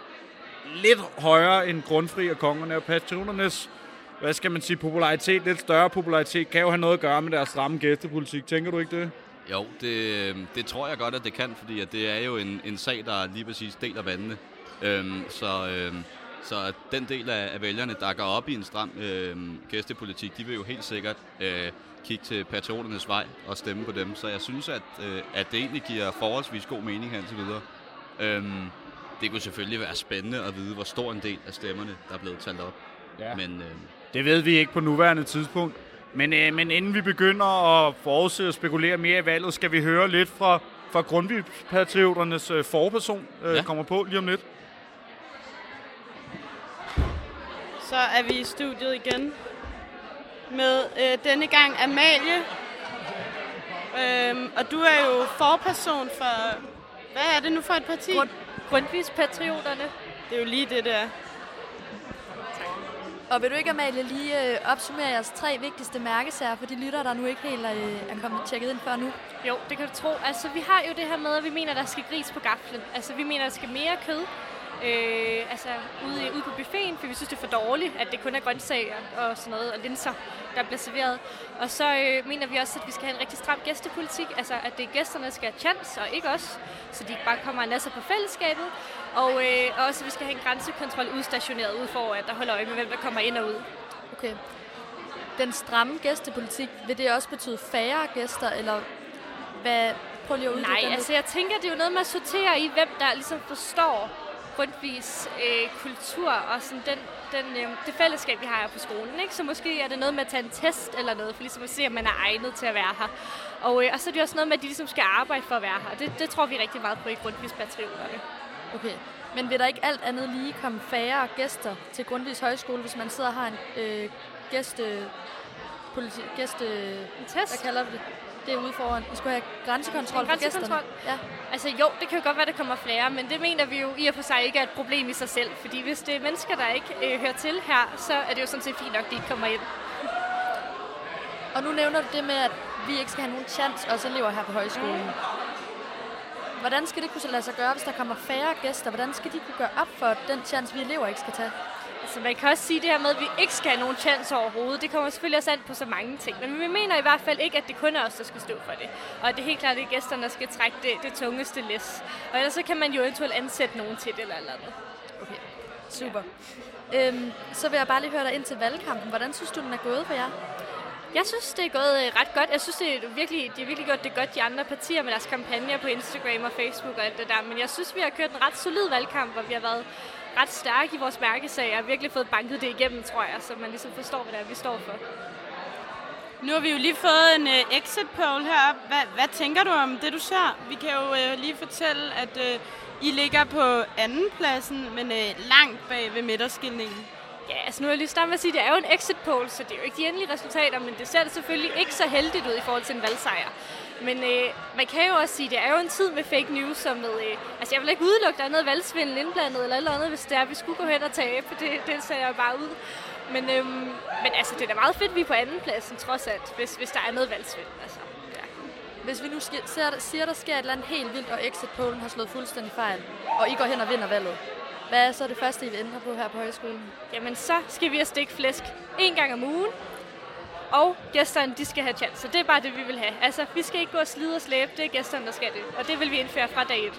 lidt højere end grundfri og kongerne. Og patrioternes, hvad skal man sige, popularitet, lidt større popularitet, kan jo have noget at gøre med deres stramme gæstepolitik. Tænker du ikke det? Jo, det, det tror jeg godt, at det kan, fordi at det er jo en, en sag, der lige præcis deler vandene. Øhm, så, øhm, så den del af, af vælgerne, der går op i en stram øhm, gæstepolitik, de vil jo helt sikkert øh, kigge til patrioternes vej og stemme på dem. Så jeg synes, at, øh, at det egentlig giver forholdsvis god mening her indtil videre. Øhm, det kunne selvfølgelig være spændende at vide, hvor stor en del af stemmerne, der er blevet talt op. Ja. Men øh, Det ved vi ikke på nuværende tidspunkt. Men, øh, men inden vi begynder at forudse og spekulere mere i valget, skal vi høre lidt fra, fra Grundtvig-patrioternes øh, forperson, øh, Ja. kommer på lige om lidt. Så er vi i studiet igen med øh, denne gang Amalie. Øhm, og du er jo forperson for... Hvad er det nu for et parti? Grund, Grundtvigspatrioterne. Det er jo lige det der. Og vil du ikke, Amalie, lige øh, opsummere jeres tre vigtigste mærkesager for de lyttere, der nu ikke helt øh, er kommet tjekket ind før nu? Jo, det kan du tro. Altså, vi har jo det her med, at vi mener, der skal gris på gaflen. Altså, vi mener, der skal mere kød. Øh, altså, ude, ude på buffeten, for vi synes, det er for dårligt, at det kun er grøntsager og sådan noget, og linser, der bliver serveret. Og så øh, mener vi også, at vi skal have en rigtig stram gæstepolitik. Altså, at det er gæsterne, der skal have chance, og ikke os. Så de ikke bare kommer og nasser på fællesskabet. Og øh, også, at vi skal have en grænsekontrol udstationeret ud for, at der holder øje med, hvem der kommer ind og ud. Okay. Den stramme gæstepolitik, vil det også betyde færre gæster, eller hvad? Prøv lige at Nej, altså jeg tænker, det er jo noget med at sortere i, hvem der ligesom forstår grundvis øh, kultur og sådan den, den, øh, det fællesskab, vi har her på skolen. Ikke? Så måske er det noget med at tage en test eller noget, for ligesom at se, om man er egnet til at være her. Og, øh, og så er det også noget med, at de ligesom skal arbejde for at være her. Det, det tror vi rigtig meget på i Grundtvigs Patrioterne. Okay. Men vil der ikke alt andet lige komme færre gæster til Grundtvigs Højskole, hvis man sidder og har en øh, gæste... Politi, gæste... En test? Hvad kalder vi det? Det er ude foran. Vi skulle have grænsekontrol En for gæsterne. grænsekontrol? Ja. Altså jo, det kan jo godt være, der kommer flere, men det mener vi jo i og for sig ikke er et problem i sig selv. Fordi hvis det er mennesker, der ikke øh, hører til her, så er det jo sådan set fint nok, at de ikke kommer ind. Og nu nævner du det med, at vi ikke skal have nogen chance, os elever her på højskolen. Hvordan skal det kunne så lade sig gøre, hvis der kommer færre gæster? Hvordan skal de kunne gøre op for den chance, vi elever ikke skal tage? Altså man kan også sige det her med, at vi ikke skal have nogen chance overhovedet. Det kommer selvfølgelig også an på så mange ting. Men vi mener i hvert fald ikke, at det kun er os, der skal stå for det. Og at det er helt klart, at det er gæsterne, der skal trække det, det tungeste læs. Og ellers så kan man jo eventuelt ansætte nogen til det eller eller andet. Okay, super. Ja. Øhm, så vil jeg bare lige høre dig ind til valgkampen. Hvordan synes du, den er gået for jer? Jeg synes, det er gået øh, ret godt. Jeg synes, det er virkelig, de har virkelig gjort det godt, de andre partier med deres kampagner på Instagram og Facebook og alt det der. Men jeg synes, vi har kørt en ret solid valgkamp, hvor vi har været ret stærke i vores mærkesag og virkelig fået banket det igennem, tror jeg, så man ligesom forstår, hvad det er, vi står for. Nu har vi jo lige fået en uh, exit poll her. Hvad, hvad tænker du om det, du ser? Vi kan jo uh, lige fortælle, at uh, I ligger på anden pladsen, men uh, langt bag ved midterskilningen. Ja, altså nu er jeg lige starte med at sige, at det er jo en exit poll, så det er jo ikke de endelige resultater, men det ser det selvfølgelig ikke så heldigt ud i forhold til en valgsejr. Men øh, man kan jo også sige, at det er jo en tid med fake news, som med, øh, altså jeg vil ikke udelukke, at der er noget valgsvindel indblandet eller eller andet, hvis det er, at vi skulle gå hen og tabe. Det, det ser jeg bare ud. Men, øh, men altså, det er da meget fedt, at vi er på anden plads, trods alt, hvis, hvis der er noget valgsvindel. Altså. Hvis vi nu sker, ser, siger, der sker et eller andet helt vildt, og exit pollen har slået fuldstændig fejl, og I går hen og vinder valget, hvad er så det første, I vil ændre på her på højskolen? Jamen, så skal vi have stegt flæsk en gang om ugen. Og gæsterne, de skal have chance. Så det er bare det, vi vil have. Altså, vi skal ikke gå og slide og slæbe. Det er gæsterne, der skal det. Og det vil vi indføre fra dag et.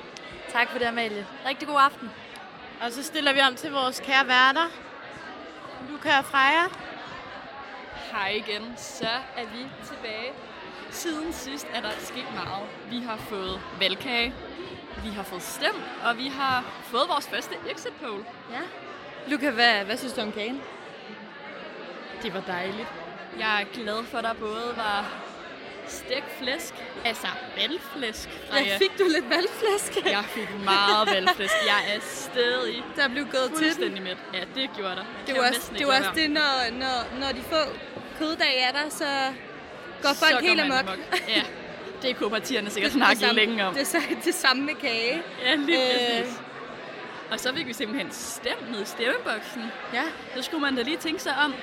Tak for det, Amalie. Rigtig god aften. Og så stiller vi om til vores kære værter. Luca og Freja. Hej igen. Så er vi tilbage. Siden sidst er der sket meget. Vi har fået valgkage, vi har fået stemt, og vi har fået vores første exit poll. Ja. Luca, hvad, hvad synes du om kagen? Det var dejligt. Jeg er glad for, at der både var stegt flæsk, altså valgflæsk. Ja, fik du lidt valgflæsk? Jeg fik meget valgflæsk. Jeg er stadig Der blev gået til fuldstændig mæt. Ja, det gjorde der. Det er jo også, det jo også det, når, når, når de få køddage er der, så går folk Så helt amok. Ja, det kunne partierne sikkert Det- det snakke samme- længe om. Det er så det samme med kage. Ja, lige Øh, præcis. Og så fik vi simpelthen stemt ned i stemmeboksen. Ja. Så skulle man da lige tænke sig om.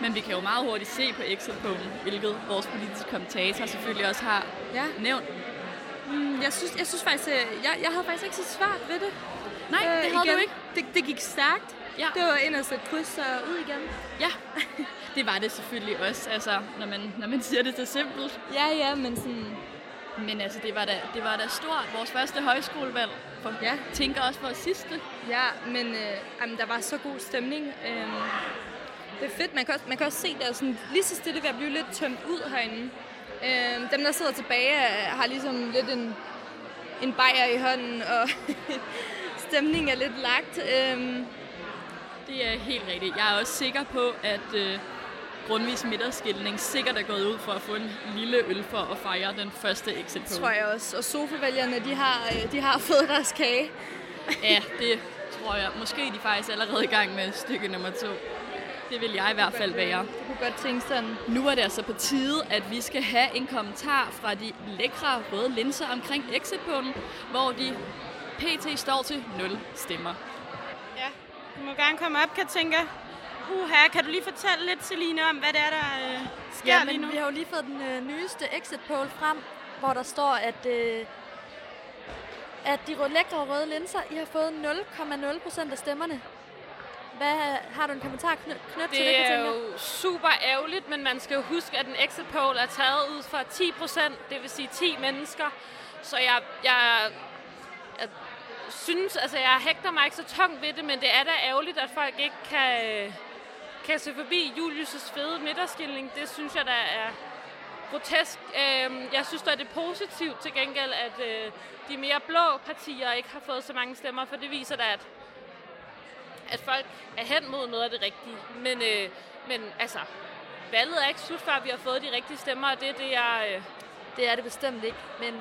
Men vi kan jo meget hurtigt se på exit hvilket vores politiske kommentator selvfølgelig også har ja. nævnt. Mm, jeg, synes, jeg synes faktisk, øh, jeg, jeg havde faktisk ikke så svært ved det. Nej, det havde du ikke. Det, det gik stærkt. Ja. Det var ind og sætte kryds og ud igen. Ja, det var det selvfølgelig også, altså, når man, når man siger det så simpelt. Ja, ja, men sådan... Men altså, det var da, det var da stort. Vores første højskolevalg. For, ja. Tænker også vores sidste. Ja, men øh, jamen, der var så god stemning. Øhm, det er fedt. Man kan også, man kan også se, der er sådan, lige så stille ved at blive lidt tømt ud herinde. Øhm, dem, der sidder tilbage, er- har ligesom lidt en, en bajer i hånden, og stemningen er lidt lagt. Øhm, Det er helt rigtigt. Jeg er også sikker på, at øh, grundvis midterskilning sikkert er gået ud for at få en lille øl for at fejre den første exit poll. tror jeg også. Og sofavælgerne, de har, øh, de har fået deres kage. Ja, det tror jeg. Måske er de faktisk allerede i gang med stykke nummer to. Det vil jeg i hvert fald være. Det kunne godt tænke sådan. Nu er det altså på tide, at vi skal have en kommentar fra de lækre røde linser omkring exit hvor de pt. står til 0 stemmer. Ja, du må gerne komme op, Katinka. Uha, kan du lige fortælle lidt, Celine, om hvad det er, der øh, sker Ja, lige nu? vi har jo lige fået den øh, nyeste exit poll frem, hvor der står, at, øh, at de lækre røde linser, I har fået 0,0 procent af stemmerne. Hvad har du en kommentar knyt, til det, Det er jo super ærgerligt, men man skal jo huske, at en exit poll er taget ud fra 10 procent, det vil sige 10 mennesker. Så jeg, jeg, jeg synes, altså jeg hægter mig ikke så tungt ved det, men det er da ærgerligt, at folk ikke kan, kan se forbi Julius' fede midterskilning. Det synes jeg der er grotesk. Øhm, jeg synes da, det er positivt til gengæld, at øh, de mere blå partier ikke har fået så mange stemmer, for det viser da, at at folk er hen mod noget af det rigtige. Men, øh, men altså, valget er ikke slut, før vi har fået de rigtige stemmer, og det er det, er... Øh, det er det bestemt ikke, men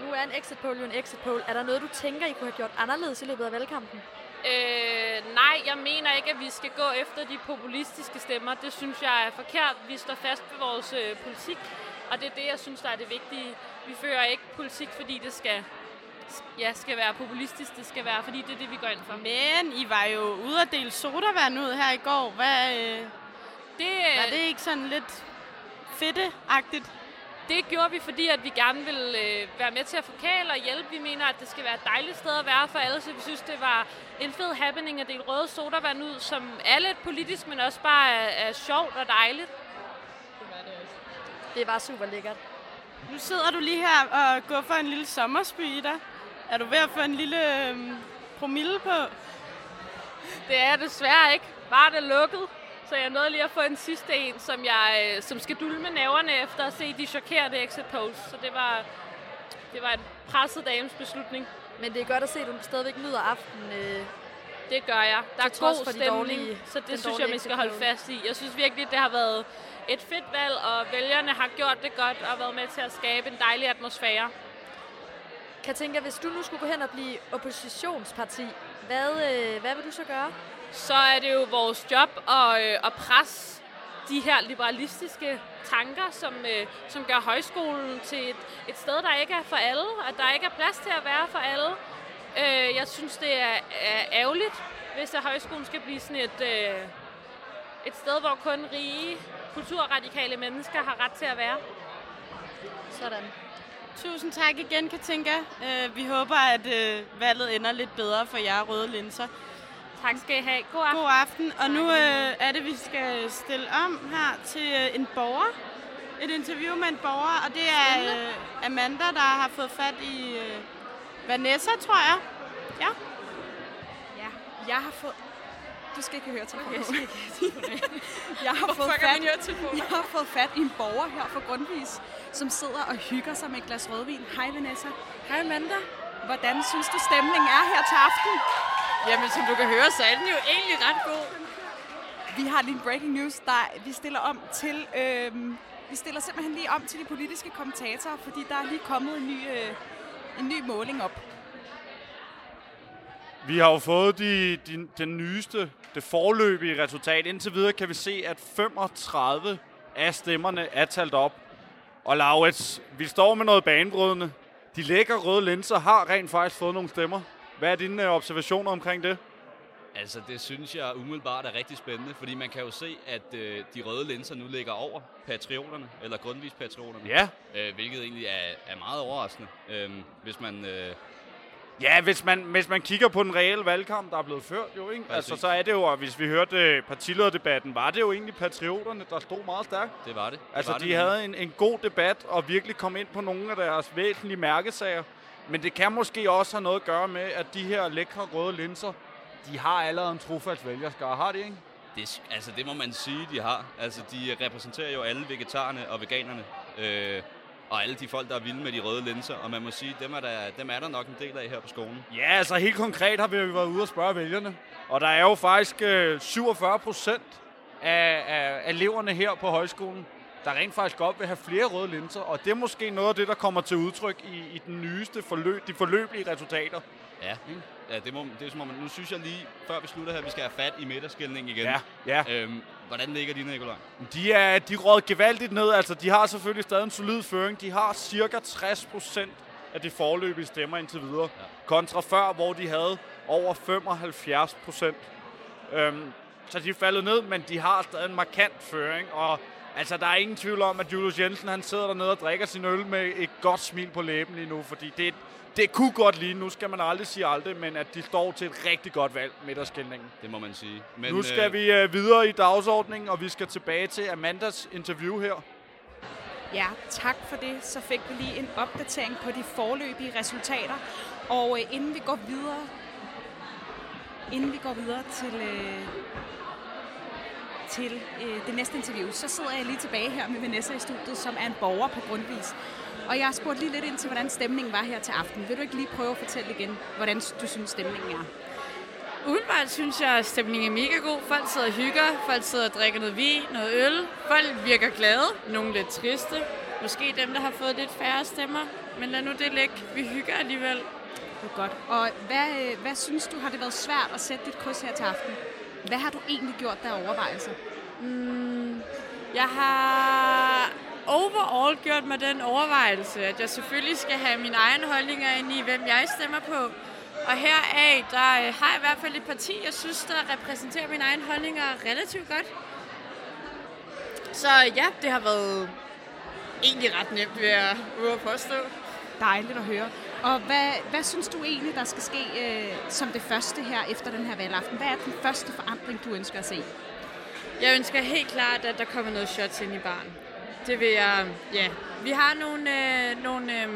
nu er en exit poll jo en exit poll. Er der noget, du tænker, I kunne have gjort anderledes i løbet af valgkampen? Øh, nej, jeg mener ikke, at vi skal gå efter de populistiske stemmer. Det synes jeg er forkert. Vi står fast ved vores øh, politik, og det er det, jeg synes, der er det vigtige. Vi fører ikke politik, fordi det skal, ja, skal være populistisk. Det skal være, fordi det er det, vi går ind for. Men I var jo ude at dele sodavand ud her i går. Hvad, øh, det, var det ikke sådan lidt fedteagtigt? Det gjorde vi, fordi at vi gerne vil øh, være med til at forkæle og hjælpe. Vi mener, at det skal være et dejligt sted at være for alle, så vi synes, det var en fed happening at dele røde sodavand ud, som er lidt politisk, men også bare er, er sjovt og dejligt. Det var det også. Det var super lækkert. Nu sidder du lige her og går for en lille sommersby i dig. Er du ved at få en lille øh, promille på? Det er jeg desværre ikke. Bare det lukket. Så jeg nåede lige at få en sidste en, som, jeg, øh, som skal dulme næverne efter at se de chokerende exit polls. Så det var, det var en presset dames beslutning. Men det er godt at se, at du stadigvæk nyder aftenen. Øh, det gør jeg. Der er god stemning, dårlige- så det synes jeg, man skal holde fast i. Jeg synes virkelig, det har været et fedt valg, og vælgerne har gjort det godt og været med til at skabe en dejlig atmosfære. Katinka, hvis du nu skulle gå hen og blive oppositionsparti, hvad, øh, hvad vil du så gøre? Så er det jo vores job at, øh, at presse de her liberalistiske tanker, som, øh, som gør højskolen til et, et sted, der ikke er for alle, at der ikke er plads til at være for alle. Øh, jeg synes, det er, er ærgerligt, hvis at højskolen skal blive sådan et, øh, et sted, hvor kun rige, kulturradikale mennesker har ret til at være. Sådan. Tusind tak igen, Katinka. Øh, vi håber, at øh, valget ender lidt bedre for jer røde linser. Tak skal I have. God aften. God aften. Og nu øh, er det, vi skal stille om her til øh, en borger. Et interview med en borger, og det er øh, Amanda, der har fået fat i øh, Vanessa, tror jeg. Ja. Ja, jeg har fået... Du skal ikke høre telefonen. Okay, jeg ikke jeg, har Hvorfor fået fat, jeg har fået fat i en borger her fra Grundvis, som sidder og hygger sig med et glas rødvin. Hej Vanessa. Hej Amanda. Hvordan synes du stemningen er her til aften? Jamen, som du kan høre, så er den jo egentlig ret god. Vi har lige en breaking news, der vi stiller om til... Øhm, vi stiller simpelthen lige om til de politiske kommentatorer, fordi der er lige kommet en ny, øh, en ny måling op. Vi har jo fået de, de, den nyeste, det forløbige resultat. Indtil videre kan vi se, at 35 af stemmerne er talt op. Og Laurits, vi står med noget banebrydende. De lækre røde linser har rent faktisk fået nogle stemmer. Hvad er dine øh, observationer omkring det? Altså, det synes jeg umiddelbart er rigtig spændende, fordi man kan jo se, at øh, de røde linser nu ligger over patrioterne, eller grundvis patrioterne. Ja. Øh, hvilket egentlig er, er meget overraskende, øh, hvis man... Øh, Ja, hvis man, hvis man kigger på den reelle valgkamp, der er blevet ført jo, ikke? Præcis. Altså, så er det jo, og hvis vi hørte øh, partilederdebatten, var det jo egentlig patrioterne, der stod meget stærkt. Det var det. det Altså, var de det havde en, en god debat og virkelig kom ind på nogle af deres væsentlige mærkesager. Men det kan måske også have noget at gøre med, at de her lækre røde linser, de har allerede en trofast vælgerskare. Har de, ikke? Det, altså, det må man sige, de har. Altså, de repræsenterer jo alle vegetarerne og veganerne. Øh, og alle de folk, der er vilde med de røde linser. Og man må sige, dem er der, dem er der nok en del af her på skolen. Ja, altså helt konkret har vi jo været ude og spørge vælgerne. Og der er jo faktisk øh, 47 procent af, af eleverne her på højskolen, der rent faktisk godt vil have flere røde linser. Og det er måske noget af det, der kommer til udtryk i, i den nyeste forløb, de forløbige resultater. Ja, ja det, må, det er som om, nu synes jeg lige, før vi slutter her, vi skal have fat i midterskældningen igen. Ja, ja. Øhm, hvordan ligger de, Nikolaj? De er de røget gevaldigt ned. Altså, de har selvfølgelig stadig en solid føring. De har cirka 60 procent af de forløbige stemmer indtil videre. Ja. Kontra før, hvor de havde over 75 procent. Øhm, så de er faldet ned, men de har stadig en markant føring. Og altså, der er ingen tvivl om, at Julius Jensen han sidder dernede og drikker sin øl med et godt smil på læben lige nu. Fordi det, det kunne godt lige nu, skal man aldrig sige aldrig, men at de står til et rigtig godt valg midterskældningen. Det må man sige. Men, nu skal øh... vi øh, videre i dagsordningen, og vi skal tilbage til Amandas interview her. Ja, tak for det. Så fik vi lige en opdatering på de forløbige resultater. Og øh, inden vi går videre, inden vi går videre til, øh, til øh, det næste interview, så sidder jeg lige tilbage her med Vanessa i studiet, som er en borger på Grundvis. Og jeg har spurgt lige lidt ind til, hvordan stemningen var her til aften. Vil du ikke lige prøve at fortælle igen, hvordan du synes, stemningen er? Umiddelbart synes jeg, at stemningen er mega god. Folk sidder og hygger, folk sidder og drikker noget vin, noget øl. Folk virker glade, nogle lidt triste. Måske dem, der har fået lidt færre stemmer. Men lad nu det ligge. Vi hygger alligevel. Det er godt. Og hvad, øh, hvad synes du, har det været svært at sætte dit kryds her til aften? Hvad har du egentlig gjort der overvejelser? Mm, jeg har overall gjort mig den overvejelse, at jeg selvfølgelig skal have mine egne holdninger ind i, hvem jeg stemmer på. Og heraf, der øh, har jeg i hvert fald et parti, jeg synes, der repræsenterer mine egne holdninger relativt godt. Så ja, det har været egentlig ret nemt, vil jeg påstå. Dejligt at høre. Og hvad, hvad synes du egentlig, der skal ske øh, som det første her efter den her valgaften? Hvad er den første forandring, du ønsker at se? Jeg ønsker helt klart, at der kommer noget shots ind i baren. Det vil jeg, ja. Vi har nogle, øh, nogle, øh,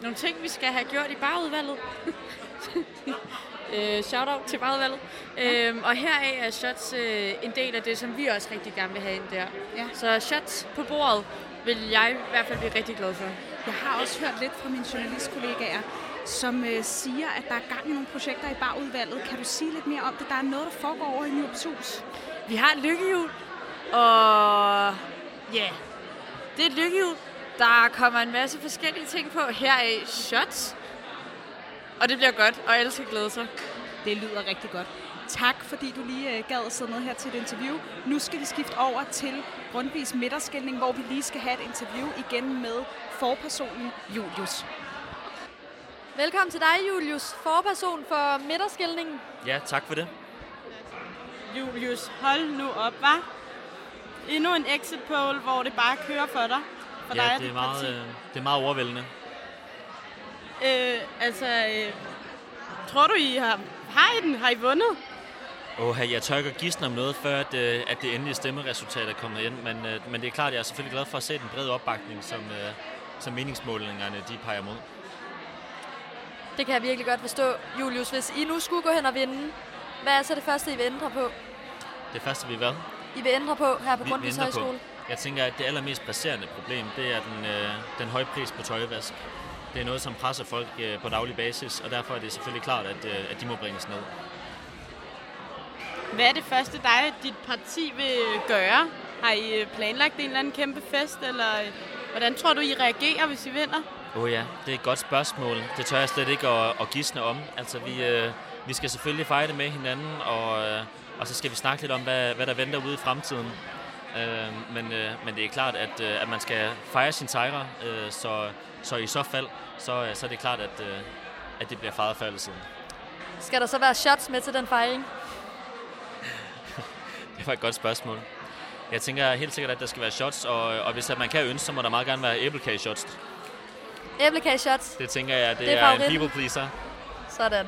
nogle ting, vi skal have gjort i barudvalget. øh, shout-out til barudvalget. Ja. Øhm, og heraf er shots øh, en del af det, som vi også rigtig gerne vil have ind der. Ja. Så shots på bordet vil jeg i hvert fald blive rigtig glad for. Jeg har også hørt lidt fra mine journalistkollegaer, som øh, siger, at der er gang i nogle projekter i barudvalget. Kan du sige lidt mere om det? Der er noget, der foregår over i Nyrups Hus. Vi har et lykkehjul, og ja, yeah. det er et lykkehjul. Der kommer en masse forskellige ting på. Heraf shots, og det bliver godt, og alle skal glæde sig. Det lyder rigtig godt. Tak, fordi du lige øh, gad at sidde med her til et interview. Nu skal vi skifte over til Grundvis midterskældning, hvor vi lige skal have et interview igen med forpersonen Julius. Velkommen til dig, Julius, forperson for midterskældningen. Ja, tak for det. Julius, hold nu op, hva'? Endnu en exit poll, hvor det bare kører for dig. For ja, dig det er, meget, parti. øh, det er meget overvældende. Øh, altså, øh, tror du, I har, har I den? Har I vundet? Åh, jeg tør ikke at gisne om noget, før at, øh, at det endelige stemmeresultat er kommet ind, men, øh, men det er klart, at jeg er selvfølgelig glad for at se den brede opbakning, som, øh, som meningsmålingerne de peger mod. Det kan jeg virkelig godt forstå. Julius, hvis I nu skulle gå hen og vinde, hvad er så det første, I vil ændre på? Det første, vi hvad? I vil ændre på her på Vi Grundtvigs på. Højskole? Jeg tænker, at det allermest presserende problem, det er den, øh, den høje pris på tøjvask. Det er noget, som presser folk øh, på daglig basis, og derfor er det selvfølgelig klart, at, øh, at de må bringes ned. Hvad er det første, dig og dit parti vil gøre? Har I øh, planlagt en eller anden kæmpe fest, eller øh, hvordan tror du, I reagerer, hvis I vinder? Åh oh ja, det er et godt spørgsmål. Det tør jeg slet ikke at, at gisne om. Altså, vi, øh, vi skal selvfølgelig fejre det med hinanden, og, øh, og så skal vi snakke lidt om, hvad, hvad der venter ude i fremtiden. Øh, men, øh, men det er klart, at, øh, at man skal fejre sin sejre, øh, så, så i så fald, så, øh, så er det klart, at, øh, at det bliver fejret før eller siden. Skal der så være shots med til den fejring? Det var et godt spørgsmål. Jeg tænker helt sikkert, at der skal være shots, og, og hvis at man kan ønske, så må der meget gerne være æblekage shots. Æblekage shots. Det tænker jeg, det, Det er er, en people pleaser. Sådan.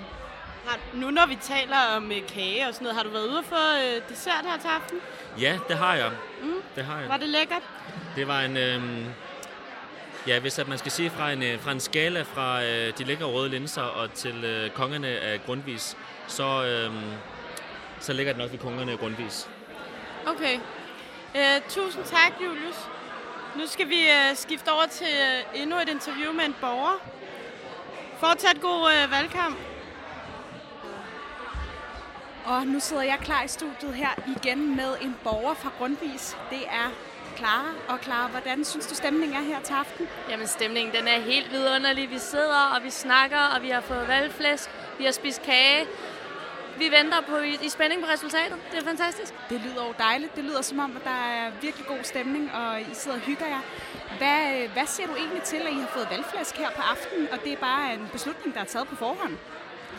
Har, nu når vi taler om øh, kage og sådan noget, har du været ude for øh, dessert her til aften? Ja, det har jeg. Mm. Det har jeg. Var det lækkert? Det var en... Øhm, ja, hvis at man skal sige fra en, øh, fra en skala fra øh, de lækre røde linser og til øh, kongerne af Grundvis, så, øhm, så ligger det nok ved kongerne af Grundvis. Okay. Øh, tusind tak, Julius. Nu skal vi øh, skifte over til øh, endnu et interview med en borger. Fortsat god øh, valgkamp. Og nu sidder jeg klar i studiet her igen med en borger fra Grundvis. Det er Clara. Og Clara, hvordan synes du stemningen er her til aften? Jamen stemningen den er helt vidunderlig. Vi sidder og vi snakker, og vi har fået valgflæsk, vi har spist kage. Vi venter på i, i spænding på resultatet. Det er fantastisk. Det lyder jo dejligt. Det lyder som om, at der er virkelig god stemning, og I sidder og hygger jer. Hvad, øh, hvad siger du egentlig til, at I har fået valgflæsk her på aftenen, og det er bare en beslutning, der er taget på forhånd?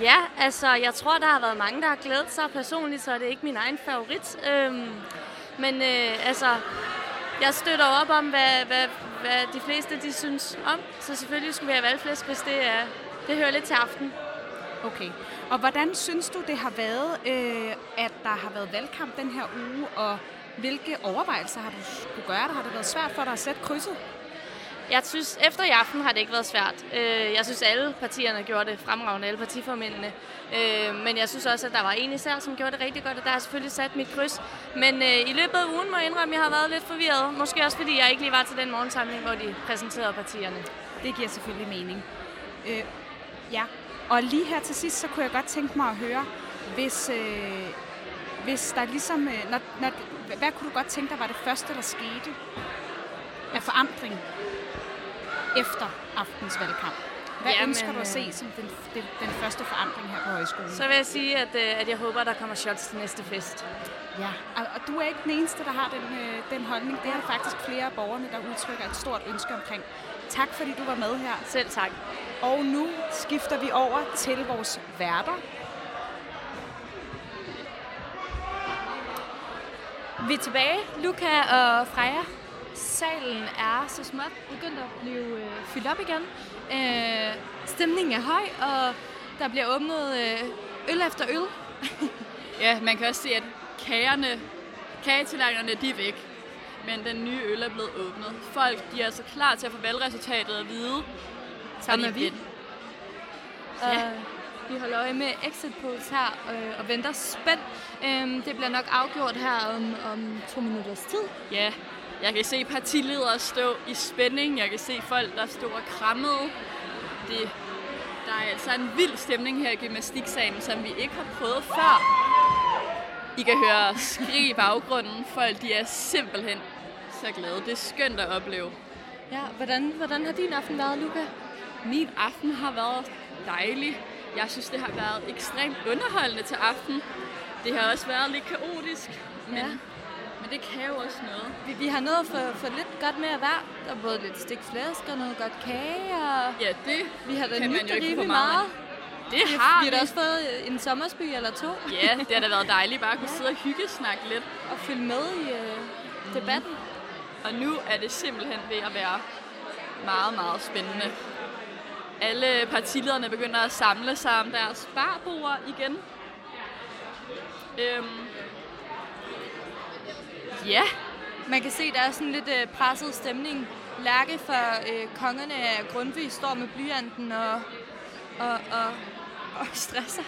Ja, altså jeg tror, der har været mange, der har glædet sig. Personligt så er det ikke min egen favorit. Øhm, men øh, altså, jeg støtter op om, hvad, hvad, hvad de fleste de synes om. Så selvfølgelig skulle vi have valgflæsk, hvis det, er, det hører lidt til aften. Okay. Og hvordan synes du, det har været, øh, at der har været valgkamp den her uge, og hvilke overvejelser har du skulle gøre? Der har det været svært for dig at sætte krydset? Jeg synes, efter i aften har det ikke været svært. Øh, Jeg synes, alle partierne gjorde det fremragende, alle partiformændene. Øh, Men jeg synes også, at der var en især, som gjorde det rigtig godt, og der har selvfølgelig sat mit kryds. Men øh, i løbet af ugen må jeg indrømme, at jeg har været lidt forvirret. Måske også, fordi jeg ikke lige var til den morgensamling, hvor de præsenterede partierne. Det giver selvfølgelig mening. Øh, ja, og lige her til sidst, så kunne jeg godt tænke mig at høre, hvis, øh, hvis der ligesom... Øh, når, når, hvad kunne du godt tænke dig var det første, der skete af forandring efter aftens valgkamp? Hvad Jamen, ønsker du at se øh, som den, den, den første forandring her på højskolen? Så vil jeg sige, at, øh, at jeg håber, der kommer shots til næste fest. Ja, og, og du er ikke den eneste, der har den, øh, den holdning. Det er faktisk flere af borgerne, der udtrykker et stort ønske omkring. Tak fordi du var med her. Selv tak. Og nu skifter vi over til vores værter. Vi er tilbage, Luca og Freja. Salen er så småt begyndt at blive øh, fyldt op igen. Øh, stemningen er høj, og der bliver åbnet øh, øl efter øl. Ja, man kan også se, at kagerne, kagetillagerne, de er væk. Men den nye øl er blevet åbnet. Folk de er altså klar til at få valgresultatet at vide. Sammen med vi. Ja. Vi holder øje med exit polls her øh, og venter spændt. Øhm, det bliver nok afgjort her om, om to minutters tid. Ja, jeg kan se partiledere stå i spænding. Jeg kan se folk, der står og krammede. Det, der er altså en vild stemning her i gymnastiksalen, som vi ikke har prøvet før. I kan høre skrig i baggrunden. Folk de er simpelthen så glade. Det er skønt at opleve. Ja, hvordan, hvordan har din aften været, Luca? Min aften har været dejlig. Jeg synes, det har været ekstremt underholdende til aften. Det har også været lidt kaotisk, men, Ja. men det kan jo også noget. Vi, vi har nået for, for lidt godt med at være. Der er både lidt stik flæsk og noget godt kage. Og ja, det vi har da kan man nydt jo ikke meget meget. Det vi, har vi. har da vi. også fået en sommersby eller to. Ja, det har da været dejligt bare at kunne sidde og hyggesnakke lidt. Og følge med i øh, debatten. Og nu er det simpelthen ved at være meget, meget spændende. Alle partilederne begynder at samle sig om deres barbord igen. Øhm, ja, Man kan se, der er sådan lidt øh, presset stemning. Lærke fra øh, kongerne af Grundtvig står med blyanten og, og, og, og stresser.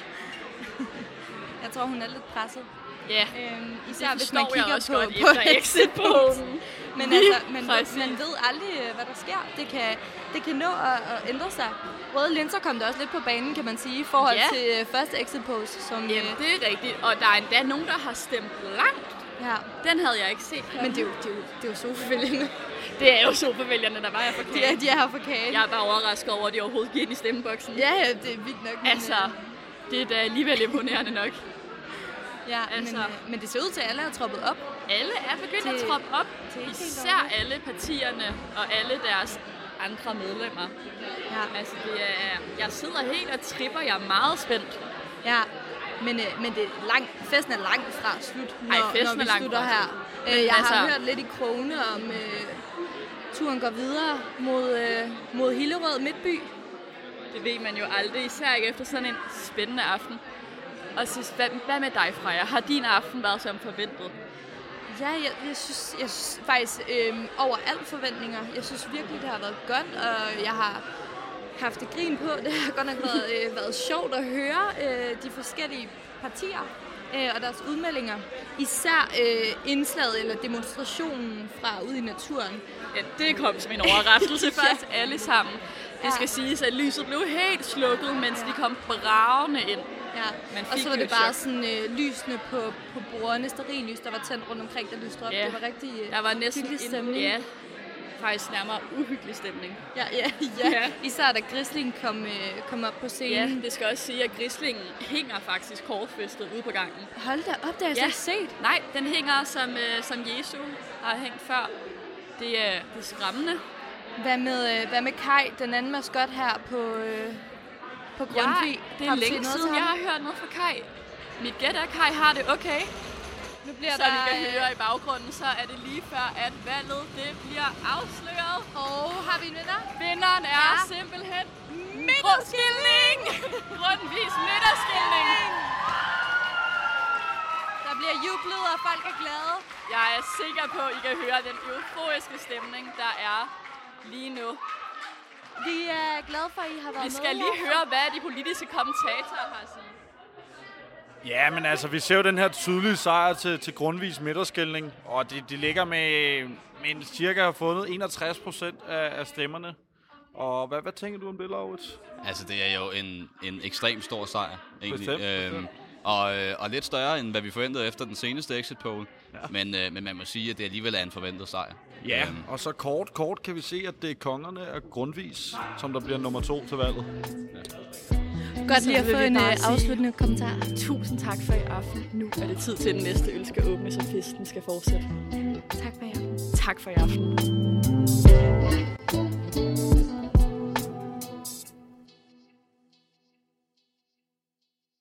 jeg tror, hun er lidt presset. Ja, øhm, det især hvis man kigger på, godt på efter exit-pollen. men altså, man, præcis. man ved aldrig, øh, hvad der sker. Det kan, det kan nå at, at ændre sig. Røde linser kom der også lidt på banen, kan man sige, i forhold Ja. til øh, første exit post. Som, Jamen, øh, det er rigtigt. Og der er endda nogen, der har stemt langt. Ja. Den havde jeg ikke set. Men det er jo, det er jo, det er jo sofavælgerne. Det er jo sofavælgerne, der var her for kagen. er, de er her for kagen. Jeg er bare overrasket over, at de overhovedet gik ind i stemmeboksen. Ja, ja, det er vildt nok. Altså, det er da alligevel imponerende nok. Ja, Altså- men, øh, men det ser ud til, at alle er troppet op. Alle er begyndt Til- at troppe op. til Især alle partierne og alle deres andre medlemmer. Ja. Altså, det er, jeg sidder helt og tripper. Jeg er meget spændt. Ja, men, øh, men det er lang, festen er langt fra slut, når, Ej, festen når vi er langt slutter fra her. Øh, jeg Altså- har hørt lidt i krone om, øh, turen går videre mod, øh, mod Hillerød Midtby. Det ved man jo aldrig, især ikke efter sådan en spændende aften. Og sidst, hvad, hvad med dig, Freja? Har din aften været som forventet? Ja, jeg, jeg, synes, jeg synes faktisk øh, over alt forventninger. Jeg synes virkelig, det har været godt, og jeg har haft et grin på. Det har godt nok været, øh, været sjovt at høre øh, de forskellige partier øh, og deres udmeldinger. Især øh, indslaget eller demonstrationen fra ude i naturen. Ja, det kom som en overraskelse for Ja. os alle sammen. Det Ja. skal siges, at lyset blev helt slukket, mens de kom bravende ind. Ja, og så var det bare chok. sådan øh, lysene på, på bordene, sterillys, der var tændt rundt omkring, der lyste op. Ja. Det var rigtig øh, Der var næsten hyggelig en- stemning. ja, faktisk nærmere uhyggelig stemning. Ja, ja, ja. Ja. Især da Grisling kom, øh, kom op på Ja, scenen. det skal også sige, at grislingen hænger faktisk kortfæstet ude på gangen. Hold da op, det har jeg ja. set. Nej, den hænger som, øh, som Jesu har hængt før. Det er, det er skræmmende. Hvad med, øh, hvad med Kai, den anden maskot her på, øh, på Grundtvig? Ja, det er længe siden, jeg har hørt noget fra Kai. Mit gæt er, Kai har det okay. Nu bliver Som der, I kan øh, høre i baggrunden, så er det lige før, at valget det bliver afsløret. Og har vi en vinder? Vinderen er Ja. simpelthen midterskilning! Grundvis midterskilning! Der bliver jublet, og folk er glade. Jeg er sikker på, at I kan høre den euforiske stemning, der er lige nu. Vi er glade for, at I har været Vi med skal lige her. høre, hvad de politiske kommentatorer har at sige. Ja, men altså, vi ser jo den her tydelige sejr til, til grundvis midterskældning, og de, de ligger med, med en cirka har fundet 61 procent af, af stemmerne. Og hvad, hvad tænker du om det, Laurits? Altså, det er jo en, en ekstremt stor sejr, egentlig. Bestemt, Øhm, bestemt. Og, øh, og lidt større, end hvad vi forventede efter den seneste exit poll. Ja. Men, øh, men man må sige, at det alligevel er en forventet sejr. Ja, Øhm, og så kort, kort kan vi se, at det er kongerne af grundvis, som der bliver nummer to til valget. Godt lige at Så få en øh, afsluttende kommentar. Tusind tak for i aften. Nu er det tid til, at den næste øl skal åbnes, og festen skal fortsætte. Tak for i aften. Tak for i aften.